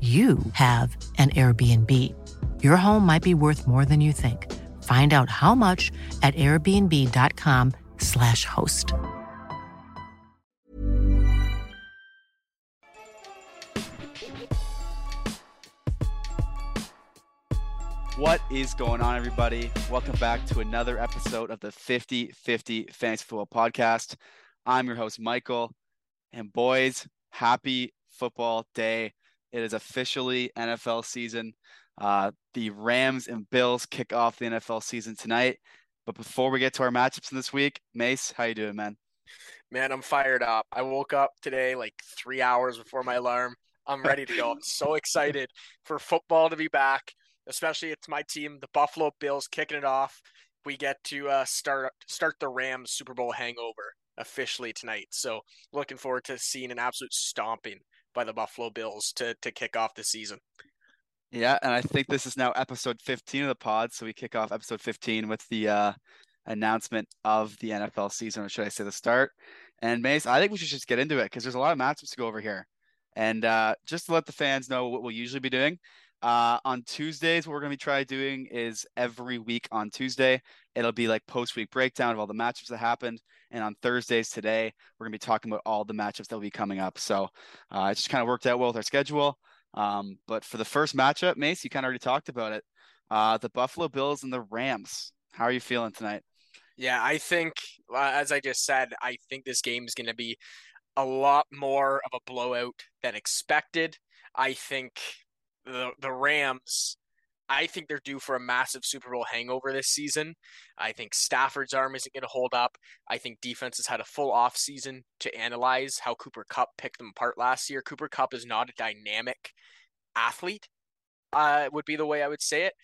you have an Airbnb. Your home might be worth more than you think. Find out how much at airbnb.com/slash host. What is going on, everybody? Welcome back to another episode of the 50 50 Fantasy Football Podcast. I'm your host, Michael. And boys, happy football day. It is officially NFL season. Uh, the Rams and Bills kick off the NFL season tonight. But before we get to our matchups in this week, Mace, how you doing, man? Man, I'm fired up. I woke up today like three hours before my alarm. I'm ready to go. I'm so excited for football to be back, especially it's my team, the Buffalo Bills, kicking it off. We get to uh, start start the Rams Super Bowl hangover officially tonight. So looking forward to seeing an absolute stomping by the Buffalo Bills to to kick off the season. Yeah, and I think this is now episode 15 of the pod. So we kick off episode 15 with the uh, announcement of the NFL season, or should I say the start? And Mace, I think we should just get into it because there's a lot of matchups to go over here. And uh, just to let the fans know what we'll usually be doing, uh, on Tuesdays, what we're going to be trying doing is every week on Tuesday, it'll be like post week breakdown of all the matchups that happened. And on Thursdays today, we're going to be talking about all the matchups that will be coming up. So uh, it just kind of worked out well with our schedule. Um, but for the first matchup, Mace, you kind of already talked about it. Uh, the Buffalo Bills and the Rams. How are you feeling tonight? Yeah, I think, uh, as I just said, I think this game is going to be a lot more of a blowout than expected. I think the the Rams, I think they're due for a massive Super Bowl hangover this season. I think Stafford's arm isn't going to hold up. I think defense has had a full off season to analyze how Cooper Kupp picked them apart last year. Cooper Kupp is not a dynamic athlete. Uh, would be the way I would say it.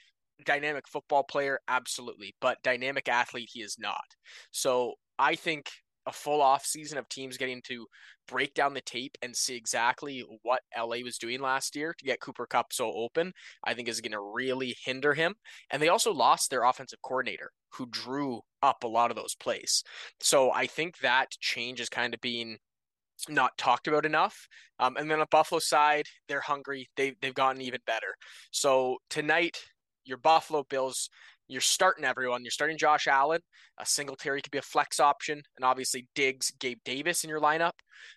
Dynamic football player, absolutely, but dynamic athlete, he is not. So I think a full off season of teams getting to break down the tape and see exactly what LA was doing last year to get Cooper Kupp so open, I think is going to really hinder him. And they also lost their offensive coordinator who drew up a lot of those plays. So I think that change is kind of being not talked about enough. Um, and then on Buffalo side, they're hungry. They they've gotten even better. So tonight, your Buffalo Bills you're starting everyone. You're starting Josh Allen. A Singletary could be a flex option, and obviously Diggs, Gabe Davis in your lineup.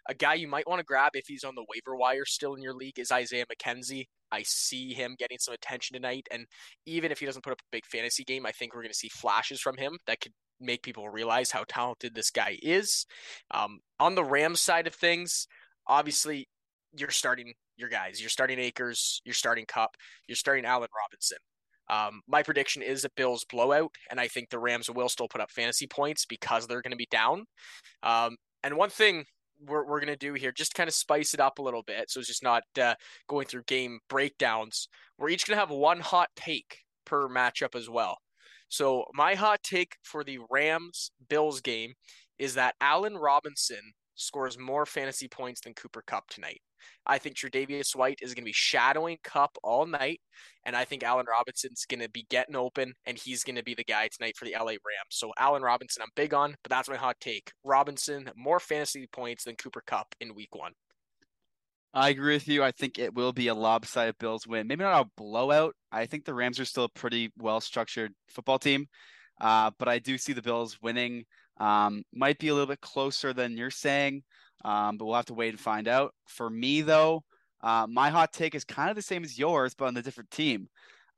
A guy you might want to grab if he's on the waiver wire still in your league is Isaiah McKenzie. I see him getting some attention tonight, and even if he doesn't put up a big fantasy game, I think we're going to see flashes from him that could make people realize how talented this guy is. Um, on the Rams side of things, obviously you're starting your guys. You're starting Akers. You're starting Kupp, You're starting Allen Robinson. Um, my prediction is a Bills blowout, and I think the Rams will still put up fantasy points because they're going to be down. Um, and one thing we're, we're going to do here, just kind of spice it up a little bit, so it's just not uh, going through game breakdowns. We're each going to have one hot take per matchup as well. So my hot take for the Rams Bills game is that Allen Robinson scores more fantasy points than Cooper Kupp tonight. I think Tre'Davious White is going to be shadowing Kupp all night, and I think Allen Robinson's going to be getting open, and he's going to be the guy tonight for the LA Rams. So Allen Robinson, I'm big on, but that's my hot take. Robinson more fantasy points than Cooper Kupp in Week One. I agree with you. I think it will be a lopsided Bills win. Maybe not a blowout. I think the Rams are still a pretty well structured football team, uh, but I do see the Bills winning. Um, might be a little bit closer than you're saying, um, but we'll have to wait and find out. For me, though, uh, my hot take is kind of the same as yours, but on a different team.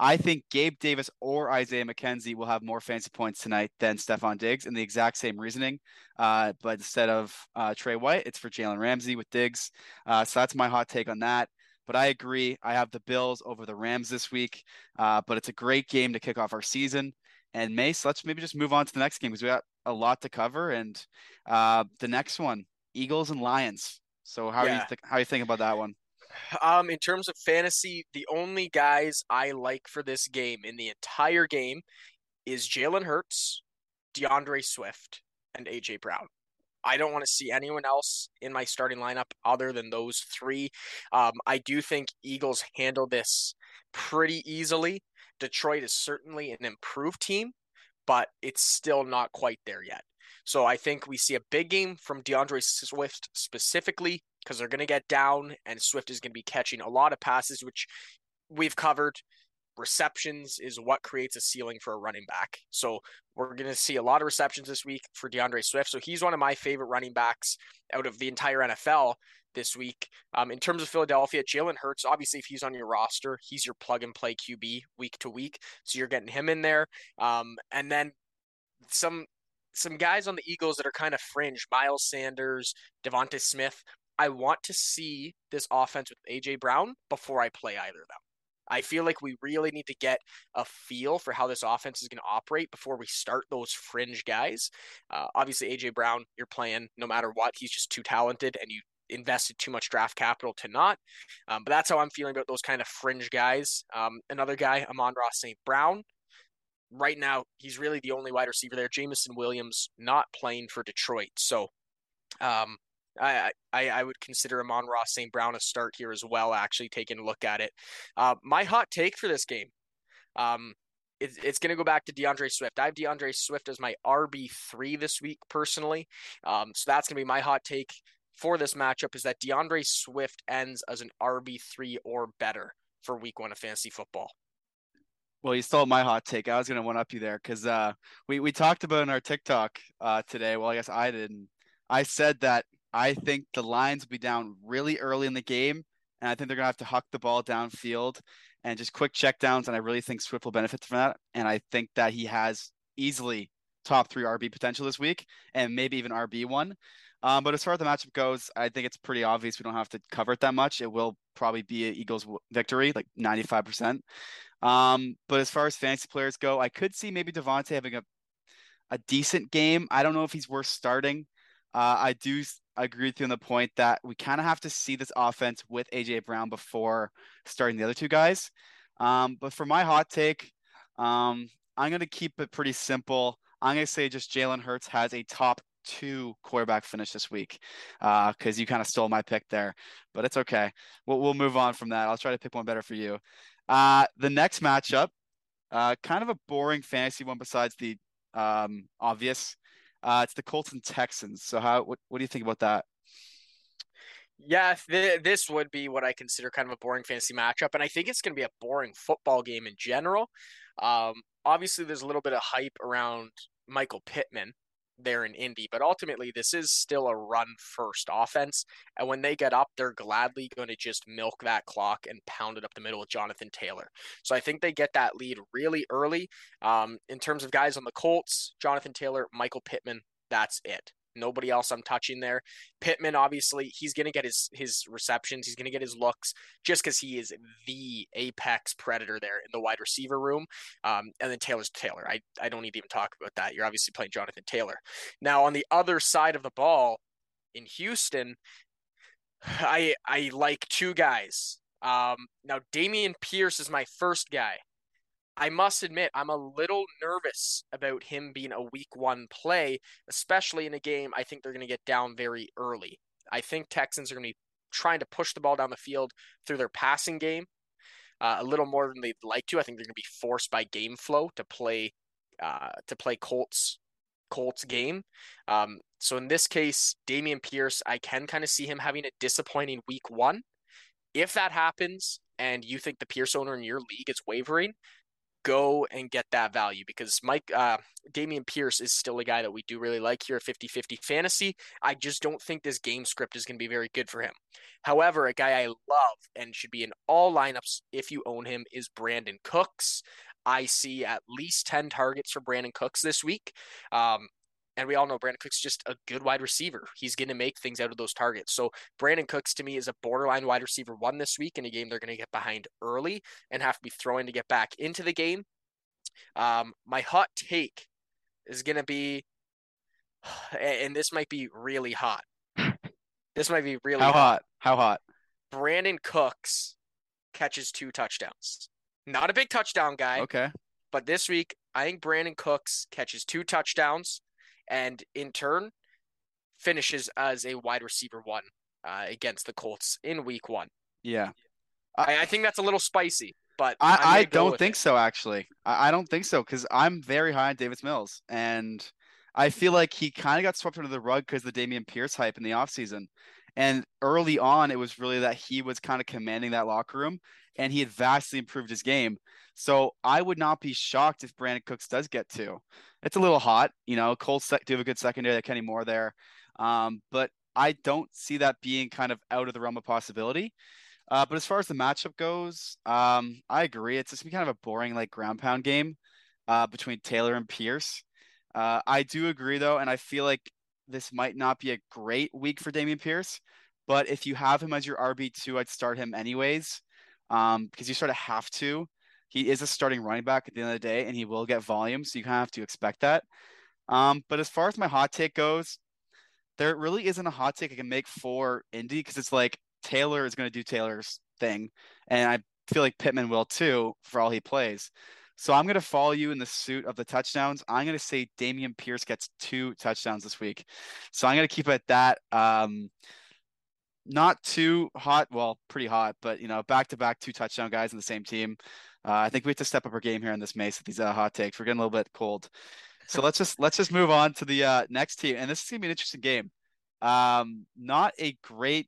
I think Gabe Davis or Isaiah McKenzie will have more fancy points tonight than Stefon Diggs and the exact same reasoning. Uh, but instead of uh, Trey White, it's for Jalen Ramsey with Diggs. Uh, so that's my hot take on that. But I agree. I have the Bills over the Rams this week. Uh, but it's a great game to kick off our season. And Mace, let's maybe just move on to the next game because we got a lot to cover. And uh, the next one, Eagles and Lions. So how yeah. are you th- how are you thinking about that one? Um, in terms of fantasy, the only guys I like for this game in the entire game is Jalen Hurts, D'Andre Swift, and AJ Brown. I don't want to see anyone else in my starting lineup other than those three. Um, I do think Eagles handle this pretty easily. Detroit is certainly an improved team, but it's still not quite there yet. So I think we see a big game from D'Andre Swift specifically because they're going to get down, and Swift is going to be catching a lot of passes, which we've covered. Receptions is what creates a ceiling for a running back. So we're going to see a lot of receptions this week for D'Andre Swift. So he's one of my favorite running backs out of the entire NFL this week. Um, in terms of Philadelphia, Jalen Hurts, obviously, if he's on your roster, he's your plug and play QB week to week. So you're getting him in there. Um, and then some some guys on the Eagles that are kind of fringe, Miles Sanders, DeVonta Smith. I want to see this offense with AJ Brown before I play either of them. I feel like we really need to get a feel for how this offense is going to operate before we start those fringe guys. Uh, obviously, AJ Brown, you're playing no matter what. He's just too talented, and you invested too much draft capital to not. Um, but that's how I'm feeling about those kind of fringe guys. Um, another guy, Amon-Ra St. Brown. Right now, he's really the only wide receiver there. Jameson Williams not playing for Detroit. So um, I, I, I would consider Amon-Ra St. Brown a start here as well, actually taking a look at it. Uh, my hot take for this game, um, it, it's going to go back to D'Andre Swift. I have D'Andre Swift as my RB3 this week, personally. Um, so that's going to be my hot take for this matchup is that D'Andre Swift ends as an RB3 or better for week one of fantasy football. Well, you stole my hot take. I was going to one up you there because uh, we, we talked about in our TikTok uh, today. Well, I guess I didn't. I said that I think the Lions will be down really early in the game, and I think they're gonna have to huck the ball downfield and just quick checkdowns. And I really think Swift will benefit from that. And I think that he has easily top three RB potential this week, and maybe even RB one. Um, but as far as the matchup goes, I think it's pretty obvious we don't have to cover it that much. It will probably be an Eagles victory, like 95%. Um, but as far as fantasy players go, I could see maybe DeVonta having a a decent game. I don't know if he's worth starting. Uh, I do agree with you on the point that we kind of have to see this offense with AJ Brown before starting the other two guys. Um, but for my hot take, um, I'm going to keep it pretty simple. I'm going to say just Jalen Hurts has a top two quarterback finish this week because uh, you kind of stole my pick there, but it's okay. We'll, we'll move on from that. I'll try to pick one better for you. Uh, the next matchup, uh, kind of a boring fantasy one besides the um, obvious. Uh, it's the Colts and Texans. So how what, what do you think about that? Yeah, th- this would be what I consider kind of a boring fantasy matchup, and I think it's going to be a boring football game in general. Um, obviously, there's a little bit of hype around Michael Pittman, there in Indy. But ultimately, this is still a run first offense. And when they get up, they're gladly going to just milk that clock and pound it up the middle with Jonathan Taylor. So I think they get that lead really early. Um, in terms of guys on the Colts, Jonathan Taylor, Michael Pittman, that's it. Nobody else I'm touching there. Pittman, obviously, he's going to get his his receptions. He's going to get his looks just because he is the apex predator there in the wide receiver room. Um, and then Taylor's Taylor. I, I don't need to even talk about that. You're obviously playing Jonathan Taylor. Now, on the other side of the ball in Houston, I I like two guys. Um, now, Dameon Pierce is my first guy. I must admit, I'm a little nervous about him being a week one play, especially in a game I think they're going to get down very early. I think Texans are going to be trying to push the ball down the field through their passing game uh, a little more than they'd like to. I think they're going to be forced by game flow to play uh, to play Colts Colts game. Um, so in this case, Dameon Pierce, I can kind of see him having a disappointing week one. If that happens, and you think the Pierce owner in your league is wavering, go and get that value because Mike uh Dameon Pierce is still a guy that we do really like here at 50-50 fantasy. I just don't think this game script is going to be very good for him. However, a guy I love and should be in all lineups if you own him is Brandin Cooks. I see at least 10 targets for Brandin Cooks this week. Um, and we all know Brandin Cooks just a good wide receiver. He's going to make things out of those targets. So Brandin Cooks to me is a borderline wide receiver one this week in a game they're going to get behind early and have to be throwing to get back into the game. Um, my hot take is going to be, and this might be really hot. This might be really How hot? How hot? Brandin Cooks catches two touchdowns. Not a big touchdown guy. Okay. But this week, I think Brandin Cooks catches two touchdowns and in turn finishes as a wide receiver one uh, against the Colts in week one. Yeah. I, I think that's a little spicy, but I, I don't think it. so, actually. I, I don't think so because I'm very high on Davis Mills. And I feel like he kind of got swept under the rug because the Dameon Pierce hype in the offseason. And early on, it was really that he was kind of commanding that locker room and he had vastly improved his game. So I would not be shocked if Brandin Cooks does get two. It's a little hot, you know. Colts do have a good secondary, that Kenny Moore there, um, but I don't see that being kind of out of the realm of possibility. Uh, but as far as the matchup goes, um, I agree. It's just kind of a boring like ground pound game uh, between Taylor and Pierce. Uh, I do agree though, and I feel like this might not be a great week for Dameon Pierce. But if you have him as your RB two, I'd start him anyways, um, because you sort of have to. He is a starting running back at the end of the day, and he will get volume, so you kind of have to expect that. Um, but as far as my hot take goes, there really isn't a hot take I can make for Indy because it's like Taylor is going to do Taylor's thing, and I feel like Pittman will too for all he plays. So I'm going to follow you in the suit of the touchdowns. I'm going to say Dameon Pierce gets two touchdowns this week. So I'm going to keep it at that. Um, not too hot, well, pretty hot, but you know, back to back two touchdown guys in the same team. Uh, I think we have to step up our game here in this with these uh, hot takes. We're getting a little bit cold, so let's just let's just move on to the uh, next team, and this is gonna be an interesting game. Um, not a great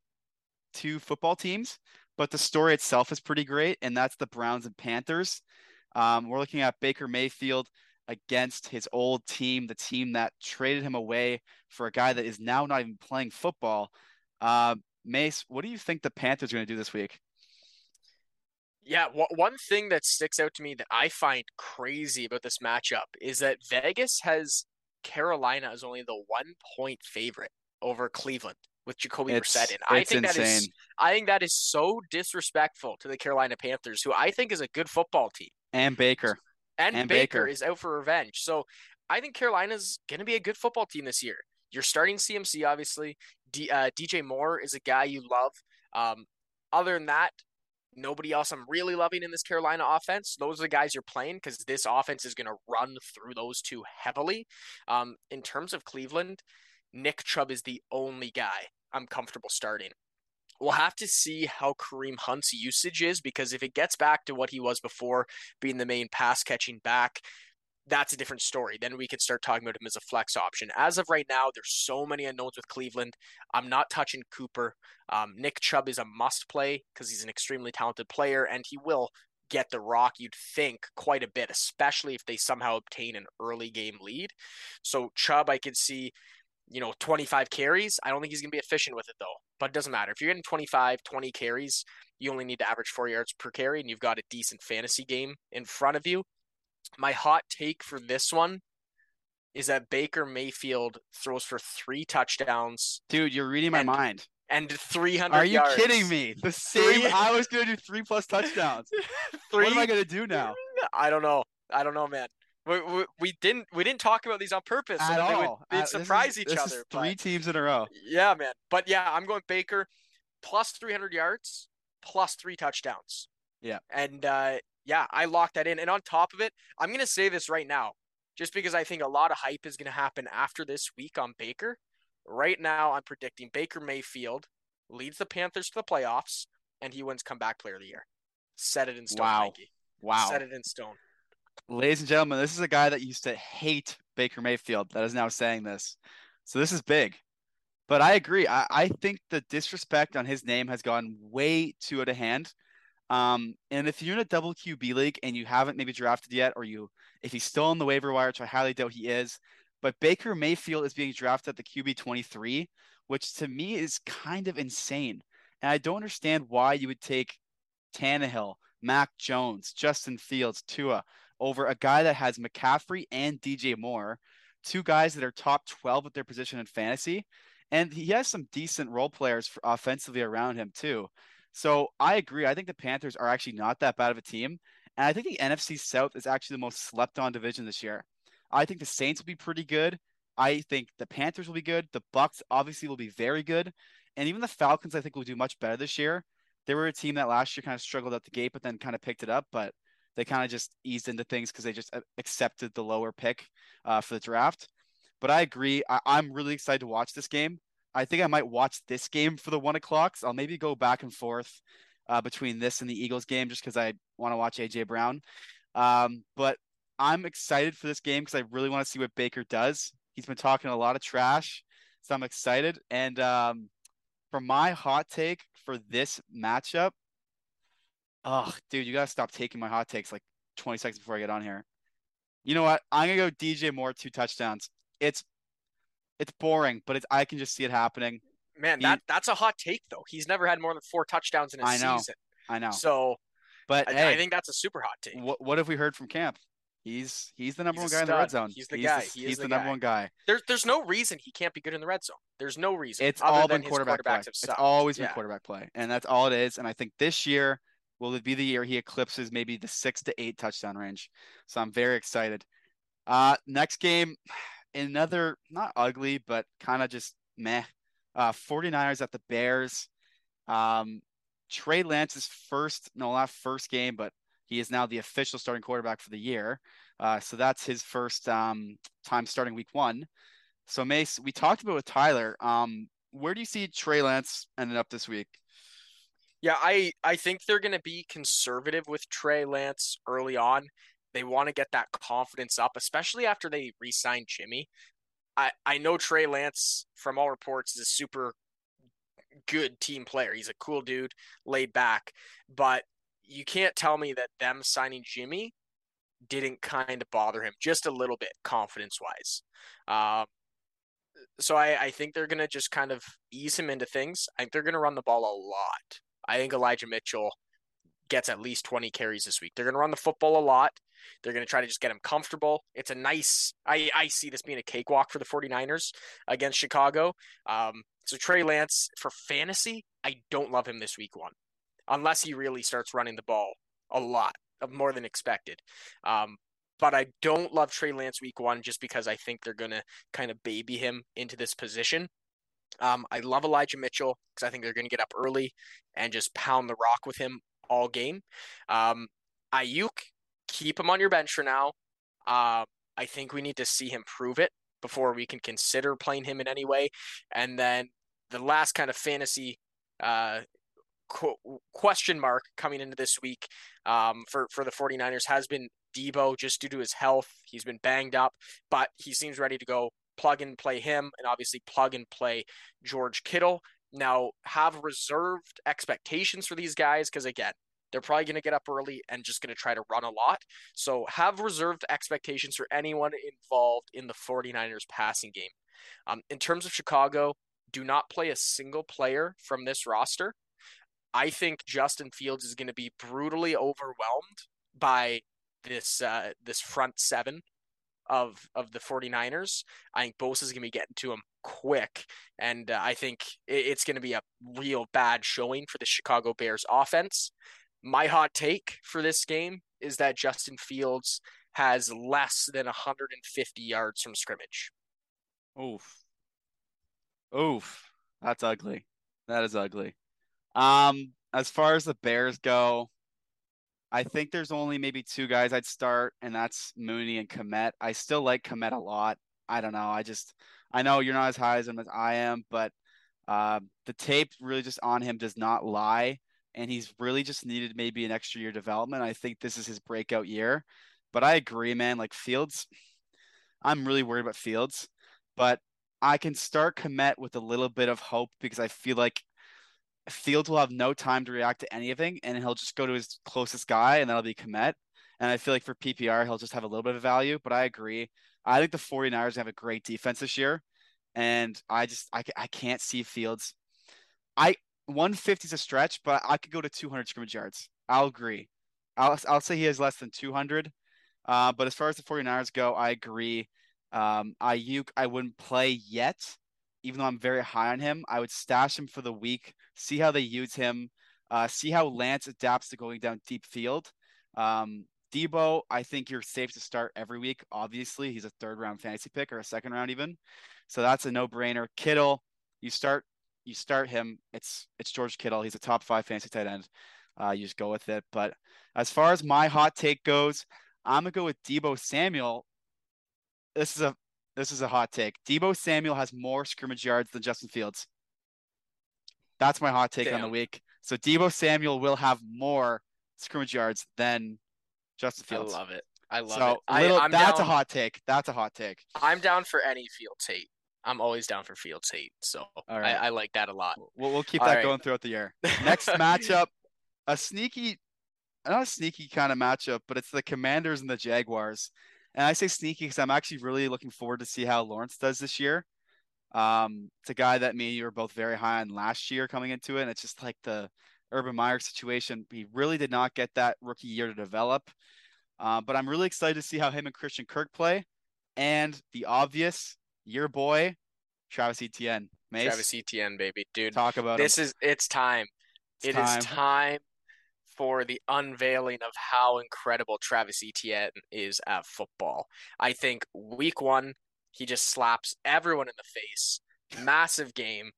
two football teams, but the story itself is pretty great, and that's the Browns and Panthers. Um, we're looking at Baker Mayfield against his old team, the team that traded him away for a guy that is now not even playing football. Uh, Mace, what do you think the Panthers are going to do this week? Yeah, one thing that sticks out to me that I find crazy about this matchup is that Vegas has Carolina as only the one point favorite over Cleveland with Jacoby it's, Brissett in. I think insane. that is I think that is so disrespectful to the Carolina Panthers, who I think is a good football team. And Baker. And, and Baker, Baker is out for revenge. So I think Carolina's going to be a good football team this year. You're starting CMC, obviously. D, uh, DJ Moore is a guy you love. Um, other than that, nobody else I'm really loving in this Carolina offense. Those are the guys you're playing because this offense is going to run through those two heavily. Um, in terms of Cleveland, Nick Chubb is the only guy I'm comfortable starting. We'll have to see how Kareem Hunt's usage is because if it gets back to what he was before, being the main pass catching back, that's a different story. Then we could start talking about him as a flex option. As of right now, there's so many unknowns with Cleveland. I'm not touching Cooper. Um, Nick Chubb is a must play because he's an extremely talented player and he will get the rock, you'd think, quite a bit, especially if they somehow obtain an early game lead. So Chubb, I could see, you know, 25 carries. I don't think he's going to be efficient with it though, but it doesn't matter. If you're getting 25, 20 carries, you only need to average four yards per carry and you've got a decent fantasy game in front of you. My hot take for this one is that Baker Mayfield throws for three touchdowns. Dude, you're reading my and, mind. And 300 Are you yards. kidding me? The same. I was going to do three plus touchdowns. three... What am I going to do now? I don't know. I don't know, man. We, we, we, didn't we didn't talk about these on purpose so At they all. would surprise is, each other. three but... teams in a row. Yeah, man. But yeah, I'm going Baker plus 300 yards plus three touchdowns. Yeah. And uh, Yeah, I locked that in. And on top of it, I'm going to say this right now, just because I think a lot of hype is going to happen after this week on Baker. Right now, I'm predicting Baker Mayfield leads the Panthers to the playoffs and he wins comeback player of the year. Set it in stone, wow. Mikey. Wow. Set it in stone. Ladies and gentlemen, this is a guy that used to hate Baker Mayfield that is now saying this. So this is big. But I agree. I, I think the disrespect on his name has gone way too out of hand. Um, and if you're in a double QB league and you haven't maybe drafted yet, or you if he's still on the waiver wire, which I highly doubt he is, but Baker Mayfield is being drafted at the QB 23, which to me is kind of insane. And I don't understand why you would take Tannehill, Mac Jones, Justin Fields, Tua over a guy that has McCaffrey and DJ Moore, two guys that are top 12 at their position in fantasy. And he has some decent role players offensively around him, too. So I agree. I think the Panthers are actually not that bad of a team. And I think the NFC South is actually the most slept on division this year. I think the Saints will be pretty good. I think the Panthers will be good. The Bucs obviously will be very good. And even the Falcons, I think, will do much better this year. They were a team that last year kind of struggled at the gate, but then kind of picked it up. But they kind of just eased into things because they just uh, accepted the lower pick uh, for the draft. But I agree. I- I'm really excited to watch this game. I think I might watch this game for the one o'clocks. I'll maybe go back and forth uh, between this and the Eagles game just because I want to watch AJ Brown. Um, but I'm excited for this game because I really want to see what Baker does. He's been talking a lot of trash, so I'm excited. And um, for my hot take for this matchup, oh, dude, you gotta stop taking my hot takes like 20 seconds before I get on here. You know what? I'm gonna go DJ Moore two touchdowns. It's it's boring, but it's I can just see it happening. Man, he, that that's a hot take though. He's never had more than four touchdowns in a I know, season. I know. So, but I, hey, I think that's a super hot take. What what have we heard from camp? He's he's the number he's one guy stud. in the red zone. He's the he's guy. The, he he's the, the, guy. number one guy. There's there's no reason he can't be good in the red zone. There's no reason. It's all been quarterback play. It's always been yeah. quarterback play, and that's all it is. And I think this year will it be the year he eclipses maybe the six to eight touchdown range. So I'm very excited. Uh, next game, another not ugly, but kind of just meh. Uh, 49ers at the Bears. Um, Trey Lance's first, no, not first game, but he is now the official starting quarterback for the year. Uh, so that's his first um, time starting week one. So Mace, we talked about with Tyler. Um, where do you see Trey Lance ending up this week? Yeah, I I think they're going to be conservative with Trey Lance early on. They want to get that confidence up, especially after they re-signed Jimmy. I I know Trey Lance from all reports is a super good team player. He's a cool dude, laid back, but you can't tell me that them signing Jimmy didn't kind of bother him just a little bit confidence wise. Um, so I, I think they're going to just kind of ease him into things. I think they're going to run the ball a lot. I think Elijah Mitchell gets at least 20 carries this week. They're going to run the football a lot. They're going to try to just get him comfortable. It's a nice, I, I see this being a cakewalk for the 49ers against Chicago. Um, so Trey Lance, for fantasy, I don't love him this week one, unless he really starts running the ball a lot, more than expected. Um, but I don't love Trey Lance week one just because I think they're going to kind of baby him into this position. Um, I love Elijah Mitchell because I think they're going to get keep him on your bench for now. Uh, I think we need to see him prove it before we can consider playing him in any way. And then the last kind of fantasy uh, qu- question mark coming into this week um, for, for the 49ers has been Deebo just due to his health. He's been banged up, but he seems ready to go. Plug and play him, and obviously plug and play George Kittle. Now, have reserved expectations for these guys because, again, they're probably going to get up early and just going to try to run a lot. So, have reserved expectations for anyone involved in the 49ers passing game. Um, in terms of Chicago, do not play a single player from this roster. I think Justin Fields is going to be brutally overwhelmed by this uh, this front seven of of the 49ers. I think Bosa is going to be getting to him quick, and uh, I think it's going to be a real bad showing for the Chicago Bears offense. My hot take for this game is that Justin Fields has less than 150 yards from scrimmage. Oof. Oof. That's ugly. That is ugly. Um, as far as the Bears go, I think there's only maybe two guys I'd start, and that's Mooney and Kmet. I still like Kmet a lot. I don't know. I just I know you're not as high as him as I am, but uh, the tape really just on him does not lie, and he's really just needed maybe an extra year development. I think this is his breakout year, but I agree, man. Like Fields, I'm really worried about Fields, but I can start Kmet with a little bit of hope because I feel like Fields will have no time to react to anything, and he'll just go to his closest guy, and that'll be Kmet. And I feel like for PPR, he'll just have a little bit of value. But I agree. I think the 49ers have a great defense this year. And I just I, I can't see Fields. I 150 is a stretch, but I could go to 200 scrimmage yards. I'll agree. I'll I'll say he has less than 200. Uh, but as far as the 49ers go, I agree. Um, Aiyuk, I wouldn't play yet even though I'm very high on him, I would stash him for the week, see how they use him, uh, see how Lance adapts to going down deep field. Um, Deebo, I think you're safe to start every week. Obviously, he's a third round fantasy pick or a second round even, so that's a no brainer. Kittle, you start you start him. It's it's George Kittle. He's a top five fantasy tight end. Uh, you just go with it. But as far as my hot take goes, I'm gonna go with Deebo Samuel. This is a this is a hot take. Deebo Samuel has more scrimmage yards than Justin Fields. That's my hot take Damn. on the week. So Deebo Samuel will have more scrimmage yards than Justin Fields. I love it. I love so, it. Little, I, that's down, a hot take. That's a hot take. I'm down for any field hate. I'm always down for Fields hate. So right. I, I, like that a lot. We'll, we'll keep All that right. going throughout the year. Next matchup, a sneaky, not a sneaky kind of matchup, but it's the Commanders and the Jaguars. And I say sneaky because I'm actually really looking forward to see how Lawrence does this year. Um, it's a guy that me and you were both very high on last year coming into it. And it's just like the Urban Meyer situation. He really did not get that rookie year to develop. Uh, but I'm really excited to see how him and Christian Kirk play. And the obvious, your boy, Travis Etienne. Mace, Travis Etienne, baby. Dude. Talk about this him. is it's time. It's it time. is time for the unveiling of how incredible Travis Etienne is at football. I think week one, he just slaps everyone in the face. Massive game.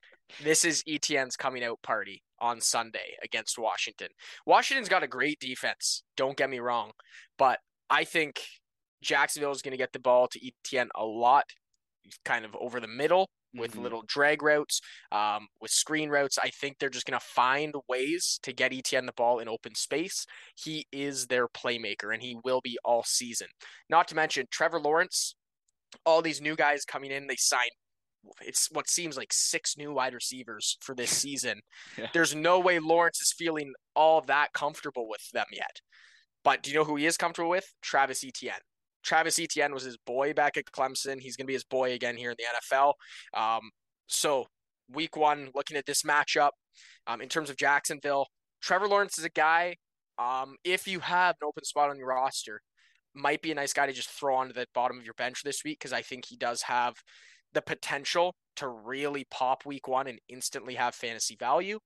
This is Etienne's coming out party on Sunday against Washington. Washington's got a great defense, don't get me wrong, but I think Jacksonville is going to get the ball to Etienne a lot, kind of over the middle with mm-hmm. little drag routes, um, with screen routes. I think they're just going to find ways to get Etienne the ball in open space. He is their playmaker, and he will be all season. Not to mention Trevor Lawrence, all these new guys coming in, they signed. It's what seems like six new wide receivers for this season. yeah. There's no way Lawrence is feeling all that comfortable with them yet. But do you know who he is comfortable with? Travis Etienne. Travis Etienne was his boy back at Clemson. He's going to be his boy again here in the NFL. Um, so, week one, looking at this matchup, um, in terms of Jacksonville, Trevor Lawrence is a guy. Um, if you have an open spot on your roster, might be a nice guy to just throw onto the bottom of your bench this week because I think he does have the potential to really pop week one and instantly have fantasy value.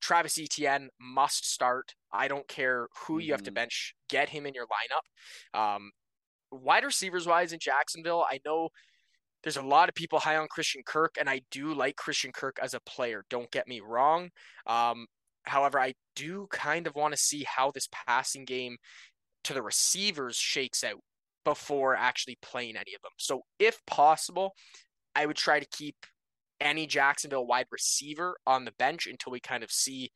Travis Etienne must start. I don't care who you have to mm-hmm. bench, get him in your lineup. Um, wide receivers wise in Jacksonville, I know there's a lot of people high on Christian Kirk, and I do like Christian Kirk as a player. Don't get me wrong. Um, however, I do kind of want to see how this passing game to the receivers shakes out before actually playing any of them. So, if possible, I would try to keep any Jacksonville wide receiver on the bench until we kind of see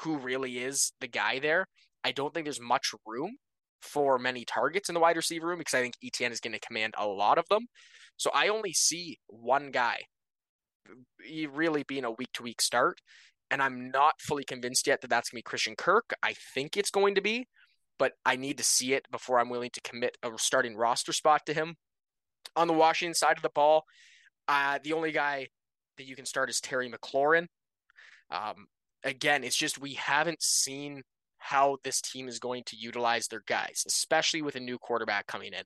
who really is the guy there. I don't think there's much room for many targets in the wide receiver room because I think Etienne is going to command a lot of them. So I only see one guy really being a week to week start. And I'm not fully convinced yet that that's going to be Christian Kirk. I think it's going to be, but I need to see it before I'm willing to commit a starting roster spot to him. On the Washington side of the ball, uh, the only guy that you can start is Terry McLaurin. Um, again, it's just we haven't seen how this team is going to utilize their guys, especially with a new quarterback coming in.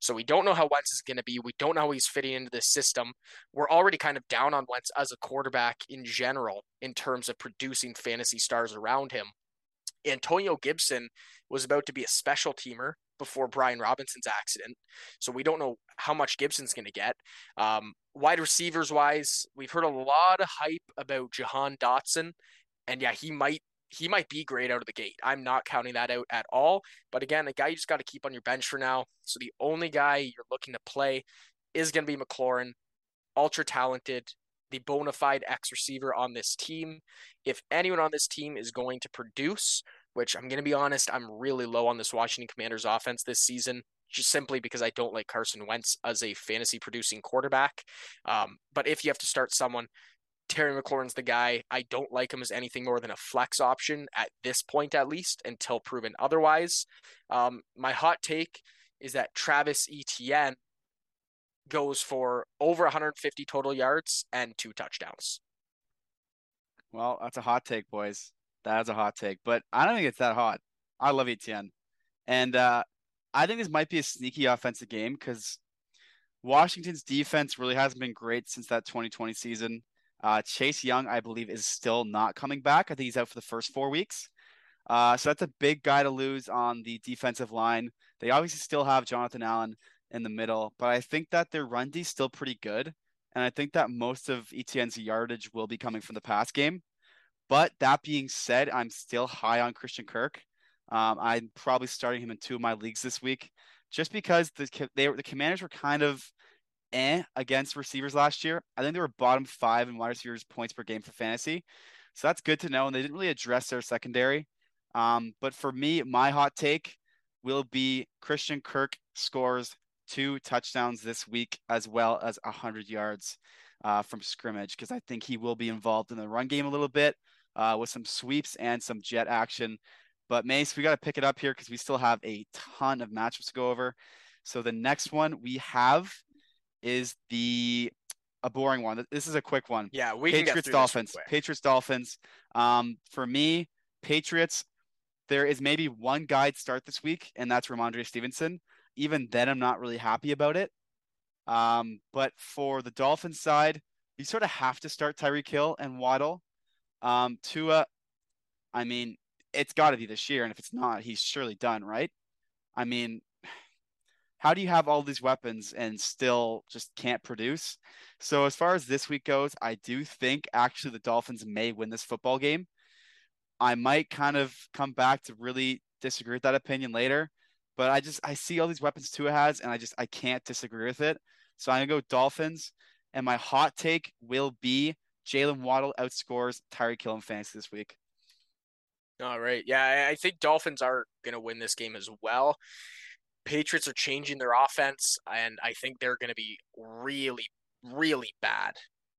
So we don't know how Wentz is going to be. We don't know how he's fitting into this system. We're already kind of down on Wentz as a quarterback in general in terms of producing fantasy stars around him. Antonio Gibson was about to be a special teamer before Brian Robinson's accident. So we don't know how much Gibson's going to get. Um, wide receivers wise, we've heard a lot of hype about Jahan Dotson. And yeah, he might he might be great out of the gate. I'm not counting that out at all. But again, a guy you just got to keep on your bench for now. So the only guy you're looking to play is going to be McLaurin, ultra talented, the bona fide X receiver on this team. If anyone on this team is going to produce, which I'm going to be honest, I'm really low on this Washington Commanders offense this season just simply because I don't like Carson Wentz as a fantasy producing quarterback. Um, but if you have to start someone, Terry McLaurin's the guy. I don't like him as anything more than a flex option at this point, at least, until proven otherwise. Um, my hot take is that Travis Etienne goes for over 150 total yards and two touchdowns. Well, that's a hot take, boys. That's a hot take, but I don't think it's that hot. I love Etienne, and uh, I think this might be a sneaky offensive game because Washington's defense really hasn't been great since that 2020 season. Uh, Chase Young, I believe, is still not coming back. I think he's out for the first four weeks. Uh, so that's a big guy to lose on the defensive line. They obviously still have Jonathan Allen in the middle, but I think that their run D is still pretty good. And I think that most of Etienne's yardage will be coming from the pass game. But that being said, I'm still high on Christian Kirk. Um, I'm probably starting him in two of my leagues this week, just because the they the Commanders were kind of eh against receivers last year. I think they were bottom five in wide receivers points per game for fantasy, so that's good to know. And they didn't really address their secondary. Um, but for me, my hot take will be Christian Kirk scores two touchdowns this week as well as hundred yards uh, from scrimmage because I think he will be involved in the run game a little bit uh, with some sweeps and some jet action. But Mace, we got to pick it up here because we still have a ton of matchups to go over. So the next one we have is the a boring one. This is a quick one. Yeah, we Patriots Dolphins. Patriots Dolphins. Um, for me, Patriots. There is maybe one guide start this week, and that's Rhamondre Stevenson. Even then, I'm not really happy about it. Um, but for the Dolphins side, you sort of have to start Tyreek Hill and Waddle. Um, Tua, I mean, it's got to be this year. And if it's not, he's surely done, right? I mean, how do you have all these weapons and still just can't produce? So, as far as this week goes, I do think actually the Dolphins may win this football game. I might kind of come back to really disagree with that opinion later, but I just I see all these weapons Tua has, and I just I can't disagree with it. So I'm gonna go Dolphins, and my hot take will be Jaylen Waddle outscores Tyreek Hill in fantasy this week. All right. Yeah, I think Dolphins are to win this game as well. Patriots are changing their offense, and I think they're going to be really, really bad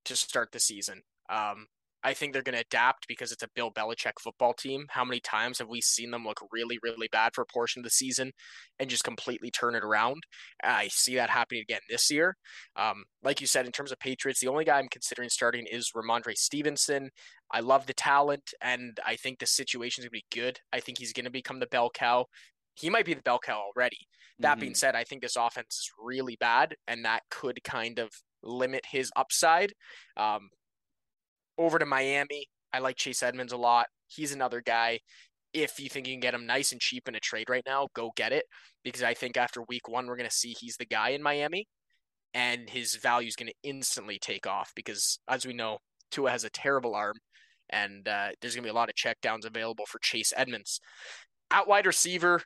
to start the season. Um, I think they're going to adapt because it's a Bill Belichick football team. How many times have we seen them look really, really bad for a portion of the season and just completely turn it around? I see that happening again this year. Um, like you said, in terms of Patriots, the only guy I'm considering starting is Rhamondre Stevenson. I love the talent, and I think the situation is going to be good. I think he's going to become the bell cow. He might be the bell cow already. That mm-hmm. being said, I think this offense is really bad, and that could kind of limit his upside. Um, over to Miami. I like Chase Edmonds a lot. He's another guy. If you think you can get him nice and cheap in a trade right now, go get it. Because I think after week one, we're going to see he's the guy in Miami and his value is going to instantly take off because, as we know, Tua has a terrible arm and uh, there's going to be a lot of checkdowns available for Chase Edmonds. At wide receiver,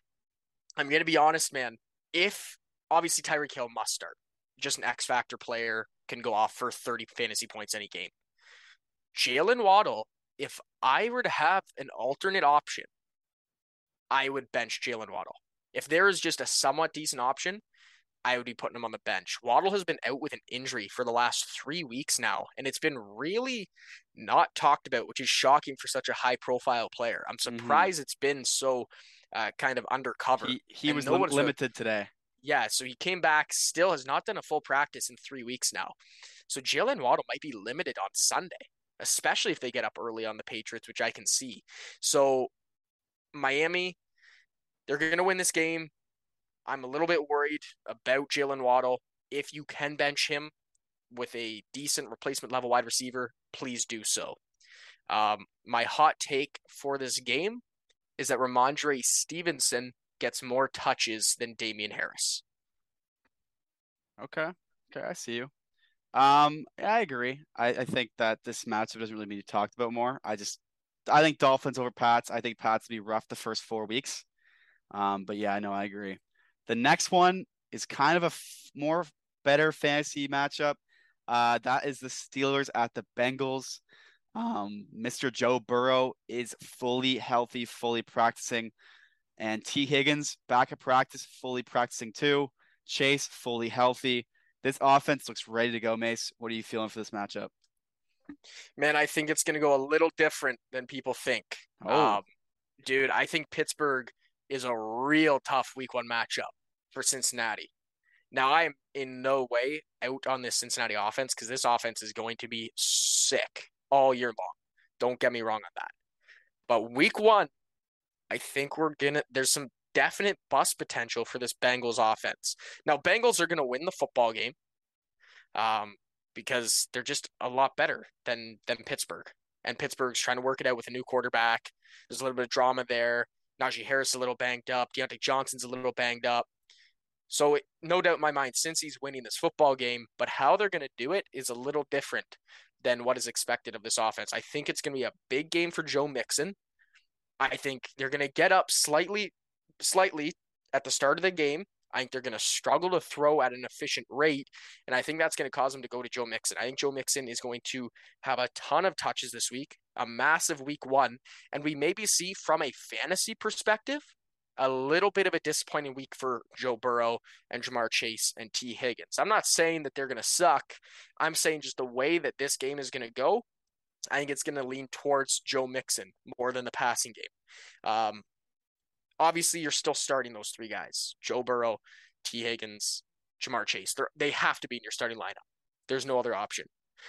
I'm going to be honest, man. If obviously Tyreek Hill must start, just an X factor player can go off for 30 fantasy points any game. Jaylen Waddle, if I were to have an alternate option, I would bench Jaylen Waddle. If there is just a somewhat decent option, I would be putting him on the bench. Waddle has been out with an injury for the last three weeks now, and it's been really not talked about, which is shocking for such a high profile player. I'm mm-hmm. surprised mm-hmm. it's been so uh, kind of undercover. He, he was no lim- limited today. Yeah, so he came back, still has not done a full practice in three weeks now. So Jaylen Waddle might be limited on Sunday especially if they get up early on the Patriots, which I can see. So, Miami, they're going to win this game. I'm a little bit worried about Jaylen Waddle. If you can bench him with a decent replacement level wide receiver, please do so. Um, my hot take for this game is that Rhamondre Stevenson gets more touches than Damien Harris. Okay. Okay, I see you. Um, I agree. I, I think that this matchup doesn't really need to be talked about more. I just I think Dolphins over Pats. I think Pats be rough the first four weeks. Um, but yeah, I know I agree. The next one is kind of a f- more better fantasy matchup. Uh, that is the Steelers at the Bengals. Um, Mr. Joe Burrow is fully healthy, fully practicing, and Tee Higgins back at practice, fully practicing too. Chase fully healthy. This offense looks ready to go. Mace, what are you feeling for this matchup? Man, I think it's going to go a little different than people think. Oh. Um, dude, I think Pittsburgh is a real tough week one matchup for Cincinnati. Now, I am in no way out on this Cincinnati offense because this offense is going to be sick all year long. Don't get me wrong on that. But week one, I think we're gonna. There's some definite bust potential for this Bengals offense. Now, Bengals are gonna win the football game, um, because they're just a lot better than than Pittsburgh. And Pittsburgh's trying to work it out with a new quarterback. There's a little bit of drama there. Najee Harris a little banged up. Diontae Johnson's a little banged up. So, it, no doubt in my mind, since he's winning this football game, but how they're going to do it is a little different than what is expected of this offense. I think it's going to be a big game for Joe Mixon. I think they're going to get up slightly, slightly at the start of the game. I think they're going to struggle to throw at an efficient rate, and I think that's going to cause them to go to Joe Mixon. I think Joe Mixon is going to have a ton of touches this week, a massive week one, and we maybe see from a fantasy perspective a little bit of a disappointing week for Joe Burrow and Ja'Marr Chase and Tee Higgins. I'm not saying that they're going to suck. I'm saying just the way that this game is going to go, I think it's going to lean towards Joe Mixon more than the passing game. Um, obviously, you're still starting those three guys Joe Burrow, Tee Higgins, Ja'Marr Chase. They're, they have to be in your starting lineup. There's no other option.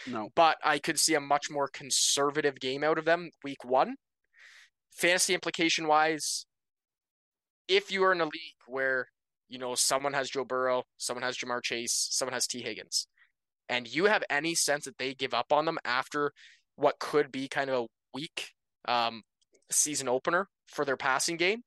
No. But I could see a much more conservative game out of them week one. Fantasy implication wise, if you are in a league where you know someone has Joe Burrow, someone has Ja'Marr Chase, someone has Tee Higgins, and you have any sense that they give up on them after what could be kind of a weak um, season opener for their passing game,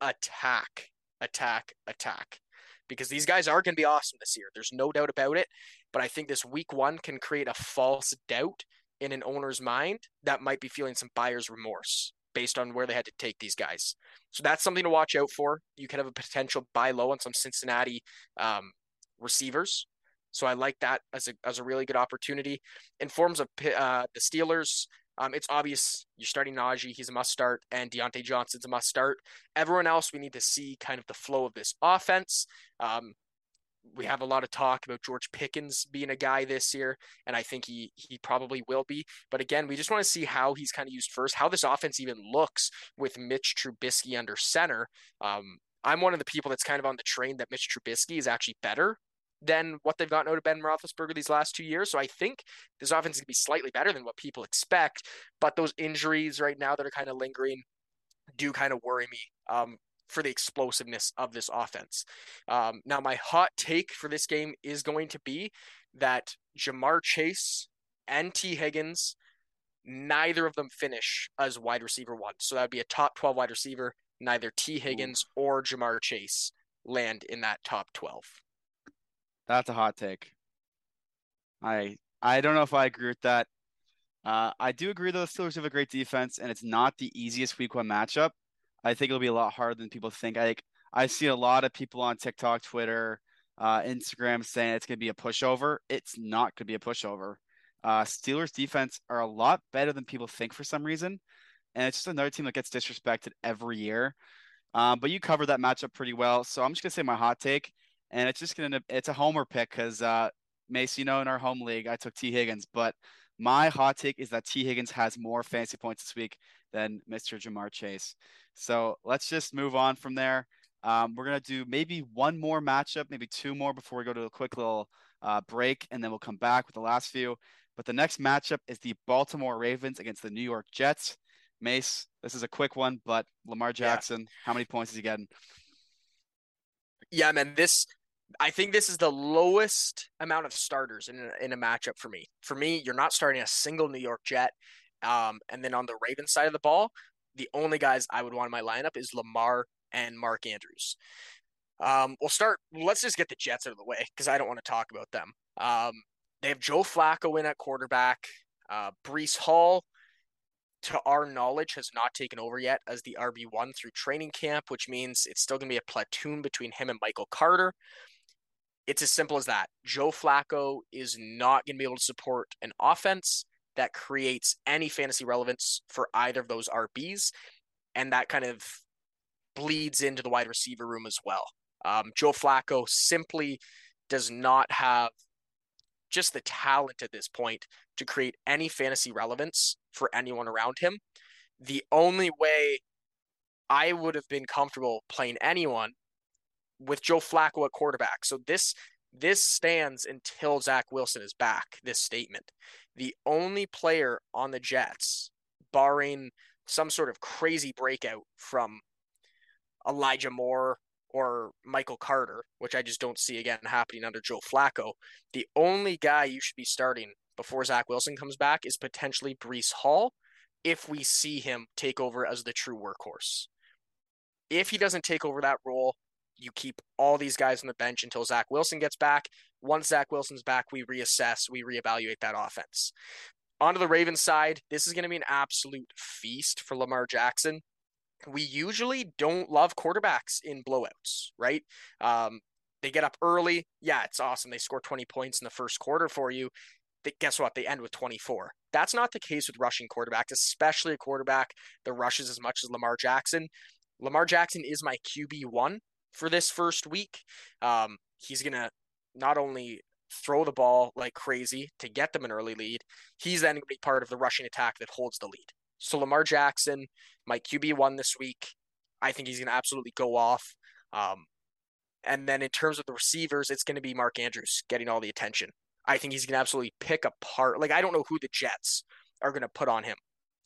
attack, attack, attack. Because these guys are going to be awesome this year. There's no doubt about it. But I think this week one can create a false doubt in an owner's mind that might be feeling some buyer's remorse based on where they had to take these guys. So that's something to watch out for. You could have a potential buy low on some Cincinnati um, receivers. So I like that as a as a really good opportunity. In forms of uh, the Steelers, um, it's obvious you're starting Najee, he's a must start, and Diontae Johnson's a must start. Everyone else, we need to see kind of the flow of this offense. Um, we have a lot of talk about George Pickens being a guy this year, and I think he he probably will be. But again, we just want to see how he's kind of used first, how this offense even looks with Mitch Trubisky under center. Um, I'm one of the people that's kind of on the train that Mitch Trubisky is actually better than what they've gotten out of Ben Roethlisberger these last two years. So I think this offense is going to be slightly better than what people expect. But those injuries right now that are kind of lingering do kind of worry me. Um, for the explosiveness of this offense. Um, now, my hot take for this game is going to be that Ja'Marr Chase and Tee Higgins, neither of them finish as wide receiver one. So that would be a top 12 wide receiver. Neither Tee Higgins Ooh. or Ja'Marr Chase land in that top 12. That's a hot take. I I don't know if I agree with that. Uh, I do agree though the Steelers have a great defense, and it's not the easiest week one matchup. I think it'll be a lot harder than people think. I I see a lot of people on TikTok, Twitter, uh, Instagram saying it's going to be a pushover. It's not going to be a pushover. Uh, Steelers defense are a lot better than people think for some reason, and it's just another team that gets disrespected every year. Um, but you covered that matchup pretty well, so I'm just gonna say my hot take, and it's just gonna it's a homer pick because uh, Mace, you know, in our home league, I took Tee Higgins, but my hot take is that Tee Higgins has more fantasy points this week than Mr. Ja'Marr Chase. So let's just move on from there. Um, we're gonna do maybe one more matchup, maybe two more before we go to a quick little uh, break, and then we'll come back with the last few. But the next matchup is the Baltimore Ravens against the New York Jets. Mace, this is a quick one, but Lamar Jackson, yeah. how many points is he getting? Yeah, man, this I think this is the lowest amount of starters in a, in a matchup for me. For me, you're not starting a single New York Jet. Um, and then on the Ravens side of the ball, the only guys I would want in my lineup is Lamar and Mark Andrews. Um, we'll start. Let's just get the Jets out of the way because I don't want to talk about them. Um, they have Joe Flacco in at quarterback. Uh, Breece Hall to our knowledge, has not taken over yet as the RB1 through training camp, which means it's still going to be a platoon between him and Michael Carter. It's as simple as that. Joe Flacco is not going to be able to support an offense that creates any fantasy relevance for either of those RBs. And that kind of bleeds into the wide receiver room as well. Um, Joe Flacco simply does not have just the talent at this point to create any fantasy relevance for anyone around him. The only way I would have been comfortable playing anyone with Joe Flacco at quarterback. So this this stands until Zach Wilson is back. This statement, the only player on the Jets, barring some sort of crazy breakout from Elijah Moore or Michael Carter, which I just don't see again happening under Joe Flacco. The only guy you should be starting before Zach Wilson comes back is potentially Breece Hall if we see him take over as the true workhorse. If he doesn't take over that role, you keep all these guys on the bench until Zach Wilson gets back. Once Zach Wilson's back, we reassess, we reevaluate that offense. Onto the Ravens side, this is going to be an absolute feast for Lamar Jackson. We usually don't love quarterbacks in blowouts, right? Um, they get up early. Yeah, it's awesome. They score 20 points in the first quarter for you. They, guess what? They end with 24. That's not the case with rushing quarterbacks, especially a quarterback that rushes as much as Lamar Jackson. Lamar Jackson is my QB1 for this first week. Um, he's going to not only throw the ball like crazy to get them an early lead, he's then going to be part of the rushing attack that holds the lead. So Lamar Jackson, my QB1 this week, I think he's going to absolutely go off. Um, and then in terms of the receivers, it's going to be Mark Andrews getting all the attention. I think he's going to absolutely pick apart. Like I don't know who the Jets are going to put on him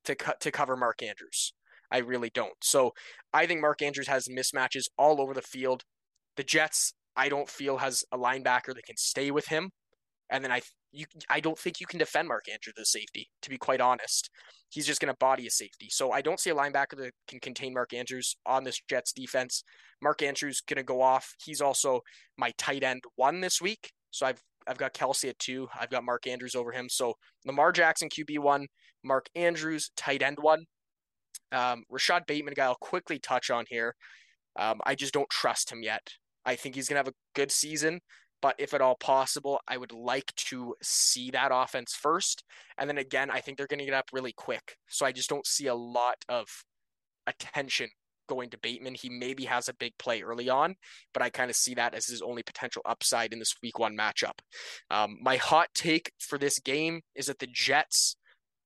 to cut to cover Mark Andrews. I really don't. So I think Mark Andrews has mismatches all over the field. The Jets, I don't feel has a linebacker that can stay with him. And then I you I don't think you can defend Mark Andrews as safety, to be quite honest. He's just going to body a safety. So I don't see a linebacker that can contain Mark Andrews on this Jets defense. Mark Andrews going to go off. He's also my tight end one this week. So I've I've got Kelce at two. I've got Mark Andrews over him. So Lamar Jackson QB one, Mark Andrews tight end one. Um, Rashod Bateman, guy I'll quickly touch on here. Um, I just don't trust him yet. I think he's going to have a good season, but if at all possible, I would like to see that offense first. And then again, I think they're going to get up really quick. So I just don't see a lot of attention going to Bateman. He maybe has a big play early on, but I kind of see that as his only potential upside in this week one matchup. Um, my hot take for this game is that the Jets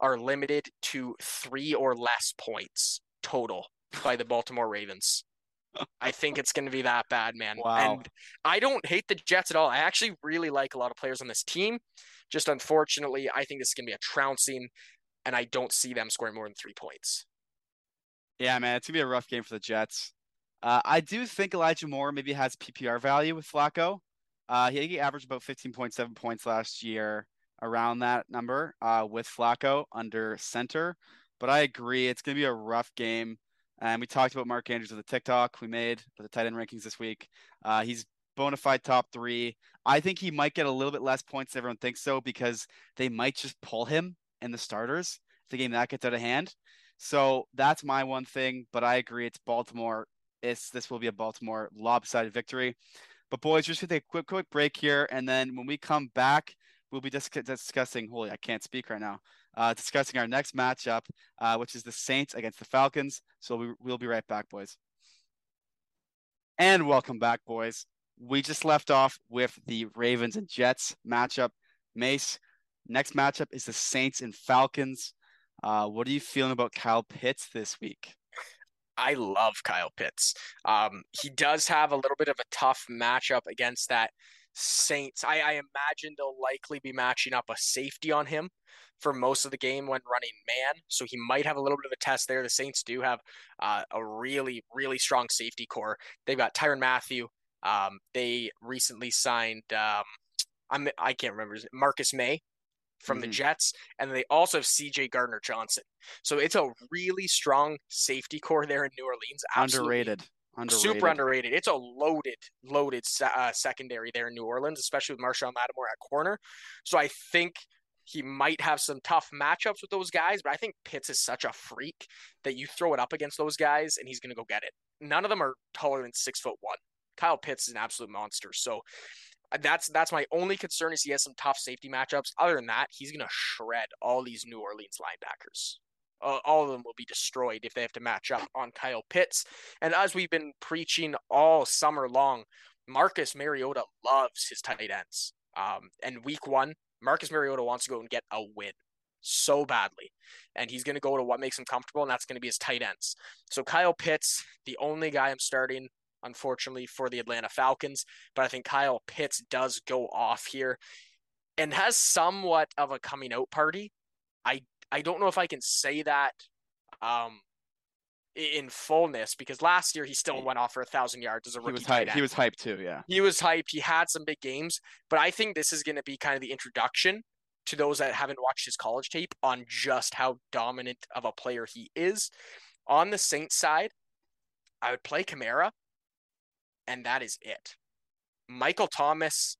are limited to three or less points total by the Baltimore Ravens. I think it's going to be that bad, man. Wow. And I don't hate the Jets at all. I actually really like a lot of players on this team. Just unfortunately, I think this is going to be a trouncing, and I don't see them scoring more than three points. Yeah, man, it's gonna be a rough game for the Jets. Uh, I do think Elijah Moore maybe has PPR value with Flacco. Uh, he, averaged about 15.7 points last year, around that number uh, with Flacco under center. But I agree, it's gonna be a rough game. And we talked about Mark Andrews with the TikTok we made for the tight end rankings this week. Uh, he's bona fide top three. I think he might get a little bit less points than everyone thinks so because they might just pull him in the starters if the game that gets out of hand. So that's my one thing, but I agree it's Baltimore. It's this will be a Baltimore lopsided victory. But boys, just take a quick quick break here, and then when we come back, we'll be dis- discussing. Holy, I can't speak right now. Uh, discussing our next matchup, uh, which is the Saints against the Falcons. So we, we'll be right back, boys. And welcome back, boys. We just left off with the Ravens and Jets matchup. Mace, next matchup is the Saints and Falcons. Uh, what are you feeling about Kyle Pitts this week? I love Kyle Pitts. Um, he does have a little bit of a tough matchup against that Saints. I, I imagine they'll likely be matching up a safety on him for most of the game when running man. So he might have a little bit of a test there. The Saints do have uh, a really, really strong safety core. They've got Tyrann Mathieu. Um, they recently signed. Um, I'm I can't remember Marcus Maye from mm-hmm. the Jets, and they also have C.J. Gardner Johnson. So it's a really strong safety core there in New Orleans. Absolutely. Underrated. Underrated. Super underrated. It's a loaded, loaded uh, secondary there in New Orleans, especially with Marshon Lattimore at corner. So I think He might have some tough matchups with those guys, but I think Pitts is such a freak that you throw it up against those guys and he's going to go get it. None of them are taller than six foot one. Kyle Pitts is an absolute monster. So uh, that's that's my only concern is he has some tough safety matchups. Other than that, he's going to shred all these New Orleans linebackers. Uh, all of them will be destroyed if they have to match up on Kyle Pitts. And as we've been preaching all summer long, Marcus Mariota loves his tight ends. Um, and week one, Marcus Mariota wants to go and get a win so badly. And he's going to go to what makes him comfortable, and that's going to be his tight ends. So Kyle Pitts, the only guy I'm starting, unfortunately, for the Atlanta Falcons. But I think Kyle Pitts does go off here and has somewhat of a coming out party. I I don't know if I can say that um, in fullness because last year he still went off for a thousand yards as a rookie. He was hyped. He was hyped too. Yeah. He was hyped. He had some big games, but I think this is going to be kind of the introduction to those that haven't watched his college tape on just how dominant of a player he is. On the Saints side, I would play Kamara, and that is it. Michael Thomas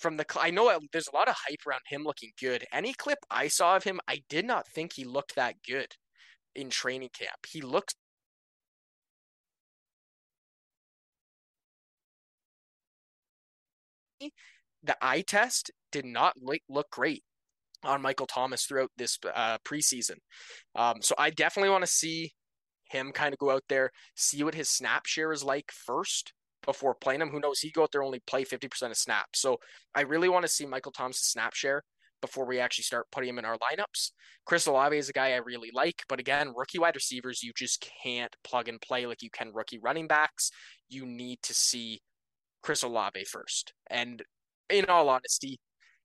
from the I know there's a lot of hype around him looking good. Any clip I saw of him, I did not think he looked that good in training camp. He looked the eye test did not look great on Michael Thomas throughout this uh, preseason. Um, so I definitely want to see him kind of go out there, see what his snap share is like first before playing him. Who knows? He go out there only play 50% of snaps. So I really want to see Michael Thomas' snap share before we actually start putting him in our lineups. Chris Olave is a guy I really like, but again, rookie wide receivers, you just can't plug and play like you can rookie running backs. You need to see Chris Olave first. And in all honesty,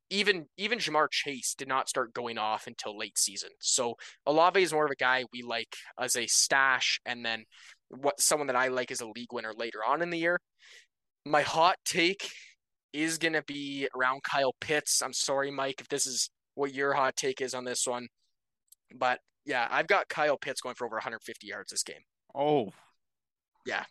even even Ja'Marr Chase did not start going off until late season. So Olave is more of a guy we like as a stash, and then what someone that I like as a league winner later on in the year. My hot take is gonna be around Kyle Pitts. I'm sorry, Mike, if this is what your hot take is on this one, but yeah, I've got Kyle Pitts going for over 150 yards this game. Oh, yeah.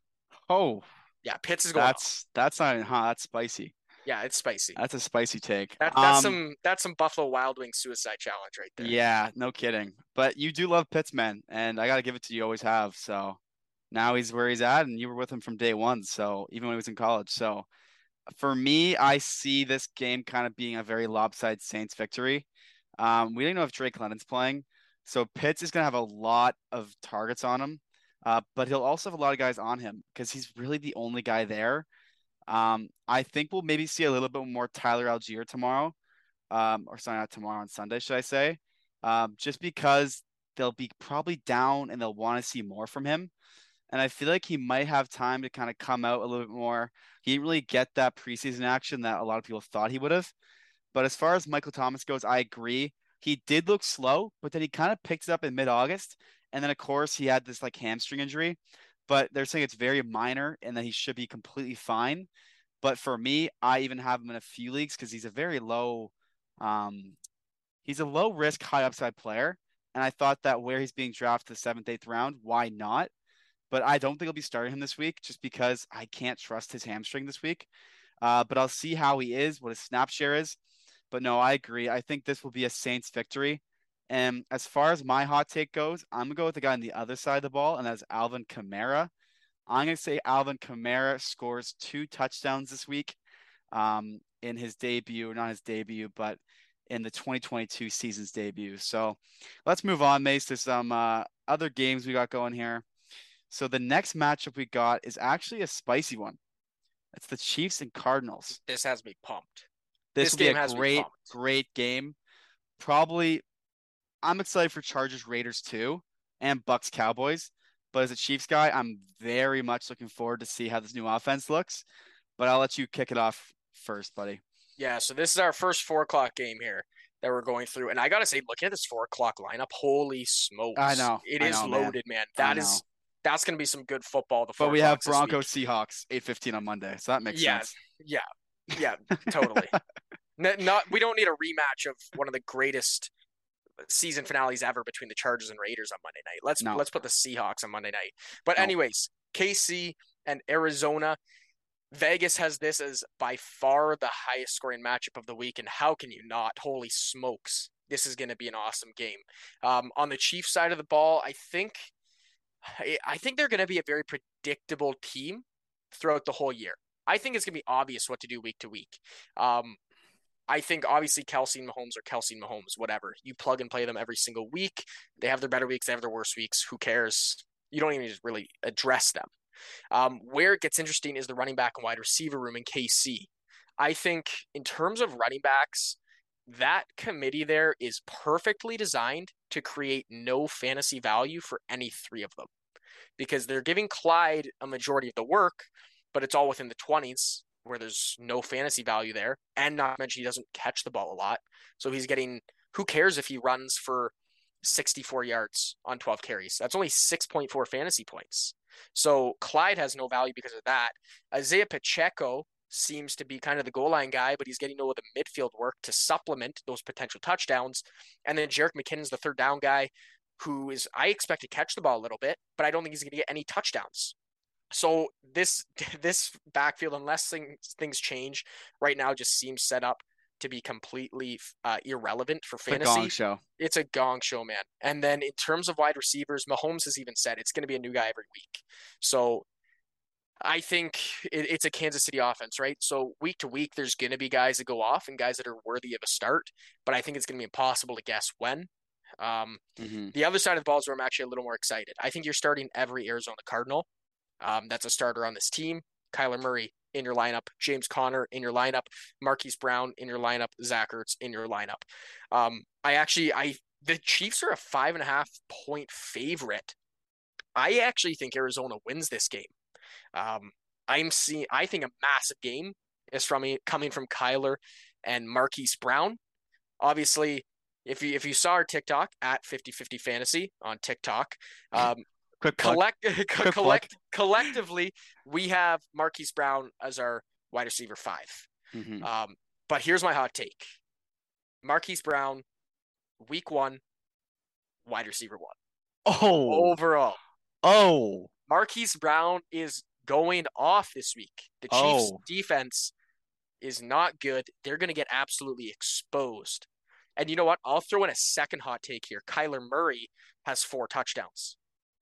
Oh, yeah. Pitts is going. That's off. that's not huh. That's spicy. Yeah, it's spicy. That's a spicy take. That, that's um, some that's some Buffalo Wild Wings suicide challenge right there. Yeah, no kidding. But you do love Pitts, man, and I got to give it to you. Always have. So now he's where he's at, and you were with him from day one. So even when he was in college. So for me, I see this game kind of being a very lopsided Saints victory. Um, we don't know if Drake London's playing, so Pitts is gonna have a lot of targets on him. Uh, but he'll also have a lot of guys on him because he's really the only guy there um, I think we'll maybe see a little bit more Tyler Allgeier tomorrow, um, or sorry, not tomorrow on Sunday, should I say? Um, just because they'll be probably down and they'll want to see more from him. And I feel like he might have time to kind of come out a little bit more. He didn't really get that preseason action that a lot of people thought he would have. But as far as Michael Thomas goes, I agree. He did look slow, but then he kind of picked it up in mid August. And then, of course, he had this like hamstring injury but they're saying it's very minor and that he should be completely fine. But for me, I even have him in a few leagues because he's a very low, um, he's a low risk, high upside player. And I thought that where he's being drafted the seventh, eighth round, why not? But I don't think I'll be starting him this week just because I can't trust his hamstring this week. Uh, but I'll see how he is, what his snap share is. But no, I agree. I think this will be a Saints victory. And as far as my hot take goes, I'm gonna go with the guy on the other side of the ball, and that's Alvin Kamara. I'm gonna say Alvin Kamara scores two touchdowns this week, um, in his debut, not his debut, but in the 2022 season's debut. So let's move on, Mace, to some uh, other games we got going here. So the next matchup we got is actually a spicy one. It's the Chiefs and Cardinals. This has me pumped. This, this will be a great, great game. Probably I'm excited for Chargers Raiders too, and Bucs Cowboys. But as a Chiefs guy, I'm very much looking forward to see how this new offense looks. But I'll let you kick it off first, buddy. Yeah, so this is our first four o'clock game here that we're going through, and I gotta say, looking at this four o'clock lineup, holy smokes! I know it I is know, loaded, man. man. That is that's gonna be some good football. The but we have Broncos Seahawks eight fifteen on Monday, so that makes yeah, sense. Yeah, yeah, totally. not we don't need a rematch of one of the greatest season finales ever between the Chargers and Raiders on Monday night. Let's no. let's put the Seahawks on Monday night. But no. anyways, KC and Arizona. Vegas has this as by far the highest scoring matchup of the week, and how can you not? Holy smokes! this is going to be an awesome game. Um, on the Chiefs side of the ball, I think I think they're going to be a very predictable team throughout the whole year. I think it's going to be obvious what to do week to week. Um, I think obviously Kelce and Mahomes or Kelce and Mahomes, whatever. You plug and play them every single week. They have their better weeks, they have their worst weeks. Who cares? You don't even really address them. Um, where it gets interesting is the running back and wide receiver room in KC. I think in terms of running backs, that committee there is perfectly designed to create no fantasy value for any three of them because they're giving Clyde a majority of the work, but it's all within the 20s where there's no fantasy value there. And not mention he doesn't catch the ball a lot. So he's getting, who cares if he runs for 64 yards on 12 carries? That's only 6.4 fantasy points. So Clyde has no value because of that. Isaiah Pacheco seems to be kind of the goal line guy, but he's getting all the midfield work to supplement those potential touchdowns. And then Jerick McKinnon's the third down guy who is I expect to catch the ball a little bit, but I don't think he's going to get any touchdowns. So this this backfield, unless things things change, right now just seems set up to be completely uh, irrelevant for fantasy. It's a gong show. It's a gong show, man. And then in terms of wide receivers, Mahomes has even said it's going to be a new guy every week. So I think it, it's a Kansas City offense, right? So week to week, there's going to be guys that go off and guys that are worthy of a start, but I think it's going to be impossible to guess when. Um, mm-hmm. The other side of the ball is where I'm actually a little more excited. I think you're starting every Arizona Cardinal. Um, that's a starter on this team. Kyler Murray in your lineup, James Conner in your lineup, Marquise Brown in your lineup, Zach Ertz in your lineup. Um, I actually, I the Chiefs are a five and a half point favorite. I actually think Arizona wins this game. Um, I'm seeing. I think a massive game is from coming from Kyler and Marquise Brown. Obviously, if you if you saw our TikTok at 50-50 fantasy on TikTok, um, Quick collect, collect collectively, we have Marquise Brown as our wide receiver 5 mm-hmm. Um, but here's my hot take: Marquise Brown, week one, wide receiver one. Oh, overall. Oh, Marquise Brown is going off this week. The Chiefs' oh. defense is not good. They're going to get absolutely exposed. And you know what? I'll throw in a second hot take here. Kyler Murray has four touchdowns.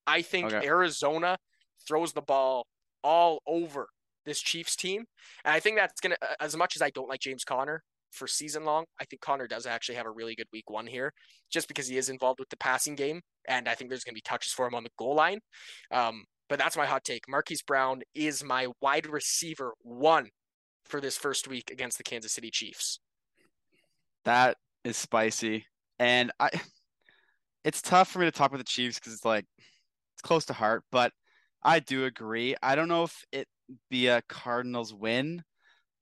I think okay. Arizona throws the ball all over this Chiefs team. And I think that's going to, as much as I don't like James Conner for season long, I think Conner does actually have a really good week one here just because he is involved with the passing game. And I think there's going to be touches for him on the goal line. Um, but that's my hot take. Marquise Brown is my wide receiver one for this first week against the Kansas City Chiefs. That is spicy. And I it's tough for me to talk about the Chiefs because it's like it's close to heart, but I do agree. I don't know if it be a Cardinals win,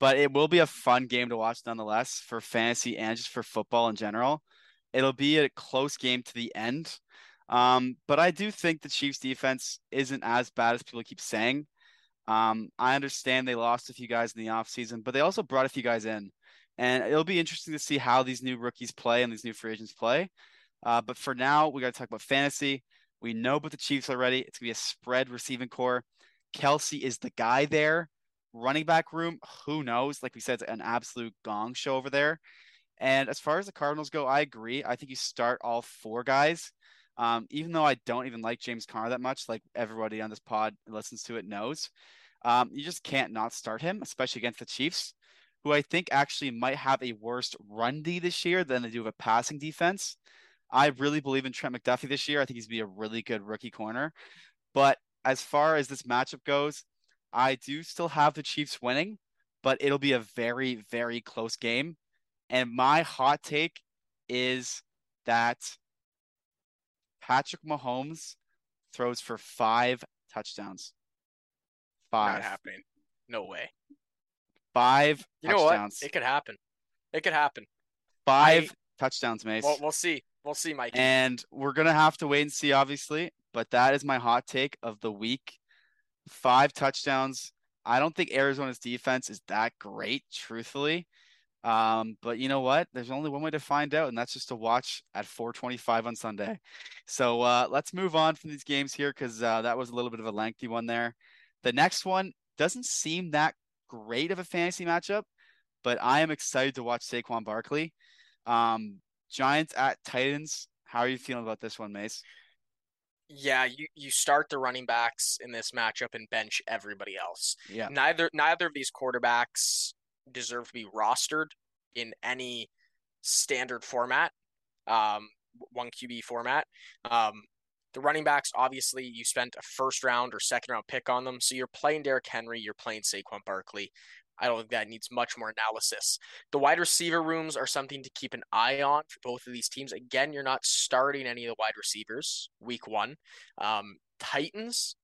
but it will be a fun game to watch nonetheless for fantasy and just for football in general. It'll be a close game to the end. Um, but I do think the Chiefs defense isn't as bad as people keep saying. Um, I understand they lost a few guys in the offseason, but they also brought a few guys in. And it'll be interesting to see how these new rookies play and these new free agents play. Uh, but for now, we got to talk about fantasy. We know about the Chiefs already. It's going to be a spread receiving core. Kelce is the guy there. Running back room, who knows? Like we said, it's an absolute gong show over there. And as far as the Cardinals go, I agree. I think you start all four guys. Um, even though I don't even like James Conner that much, like everybody on this pod listens to it knows, um, you just can't not start him, especially against the Chiefs, who I think actually might have a worse run D this year than they do of a passing defense. I really believe in Trent McDuffie this year. I think he's be a really good rookie corner. But as far as this matchup goes, I do still have the Chiefs winning, but it'll be a very, very close game. And my hot take is that Patrick Mahomes throws for five touchdowns. Five. Not happening. No way. Five you touchdowns. Know what? It could happen. It could happen. Five I, touchdowns, Mace. Well, we'll see. We'll see, Mike. And we're gonna have to wait and see, obviously. But that is my hot take of the week. Five touchdowns. I don't think Arizona's defense is that great, truthfully. Um, but you know what? There's only one way to find out, and that's just to watch at 425 on Sunday. So uh, let's move on from these games here because uh, that was a little bit of a lengthy one there. The next one doesn't seem that great of a fantasy matchup, but I am excited to watch Saquon Barkley. Um, Giants at Titans. How are you feeling about this one, Mace? Yeah, you, you start the running backs in this matchup and bench everybody else. Yeah. Neither neither of these quarterbacks deserve to be rostered in any standard format, um, one QB format. Um, the running backs, obviously, you spent a first round or second round pick on them. So you're playing Derrick Henry, you're playing Saquon Barkley. I don't think that needs much more analysis. The wide receiver rooms are something to keep an eye on for both of these teams. Again, you're not starting any of the wide receivers week one. Um, Titans,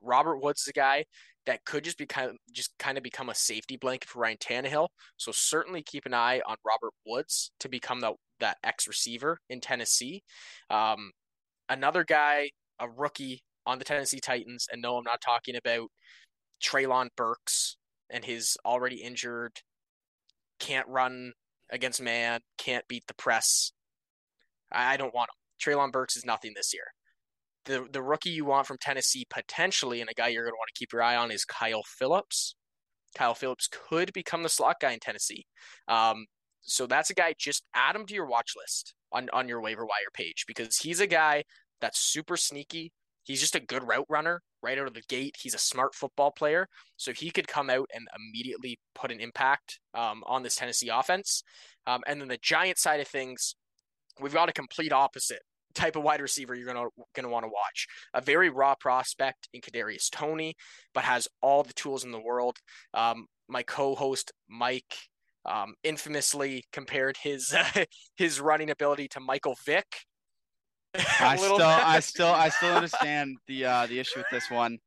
Robert Woods is a guy that could just be kind of just kind of become a safety blanket for Ryan Tannehill. So certainly keep an eye on Robert Woods to become the, that X receiver in Tennessee. Um, another guy, a rookie on the Tennessee Titans, and no, I'm not talking about Treylon Burks and he's already injured, can't run against man, can't beat the press. I, I don't want him. Treylon Burks is nothing this year. The the rookie you want from Tennessee potentially, and a guy you're going to want to keep your eye on is Kyle Philips. Kyle Philips could become the slot guy in Tennessee. Um, so that's a guy. Just add him to your watch list on on your waiver wire page because he's a guy that's super sneaky. He's just a good route runner right out of the gate. He's a smart football player, so he could come out and immediately put an impact um, on this Tennessee offense. Um, and then the Giant side of things, we've got a complete opposite type of wide receiver you're gonna gonna want to watch. A very raw prospect in Kadarius Toney, but has all the tools in the world. Um, my co-host Mike um, infamously compared his uh, his running ability to Michael Vick. I still, I still, I still understand the uh, the issue with this one.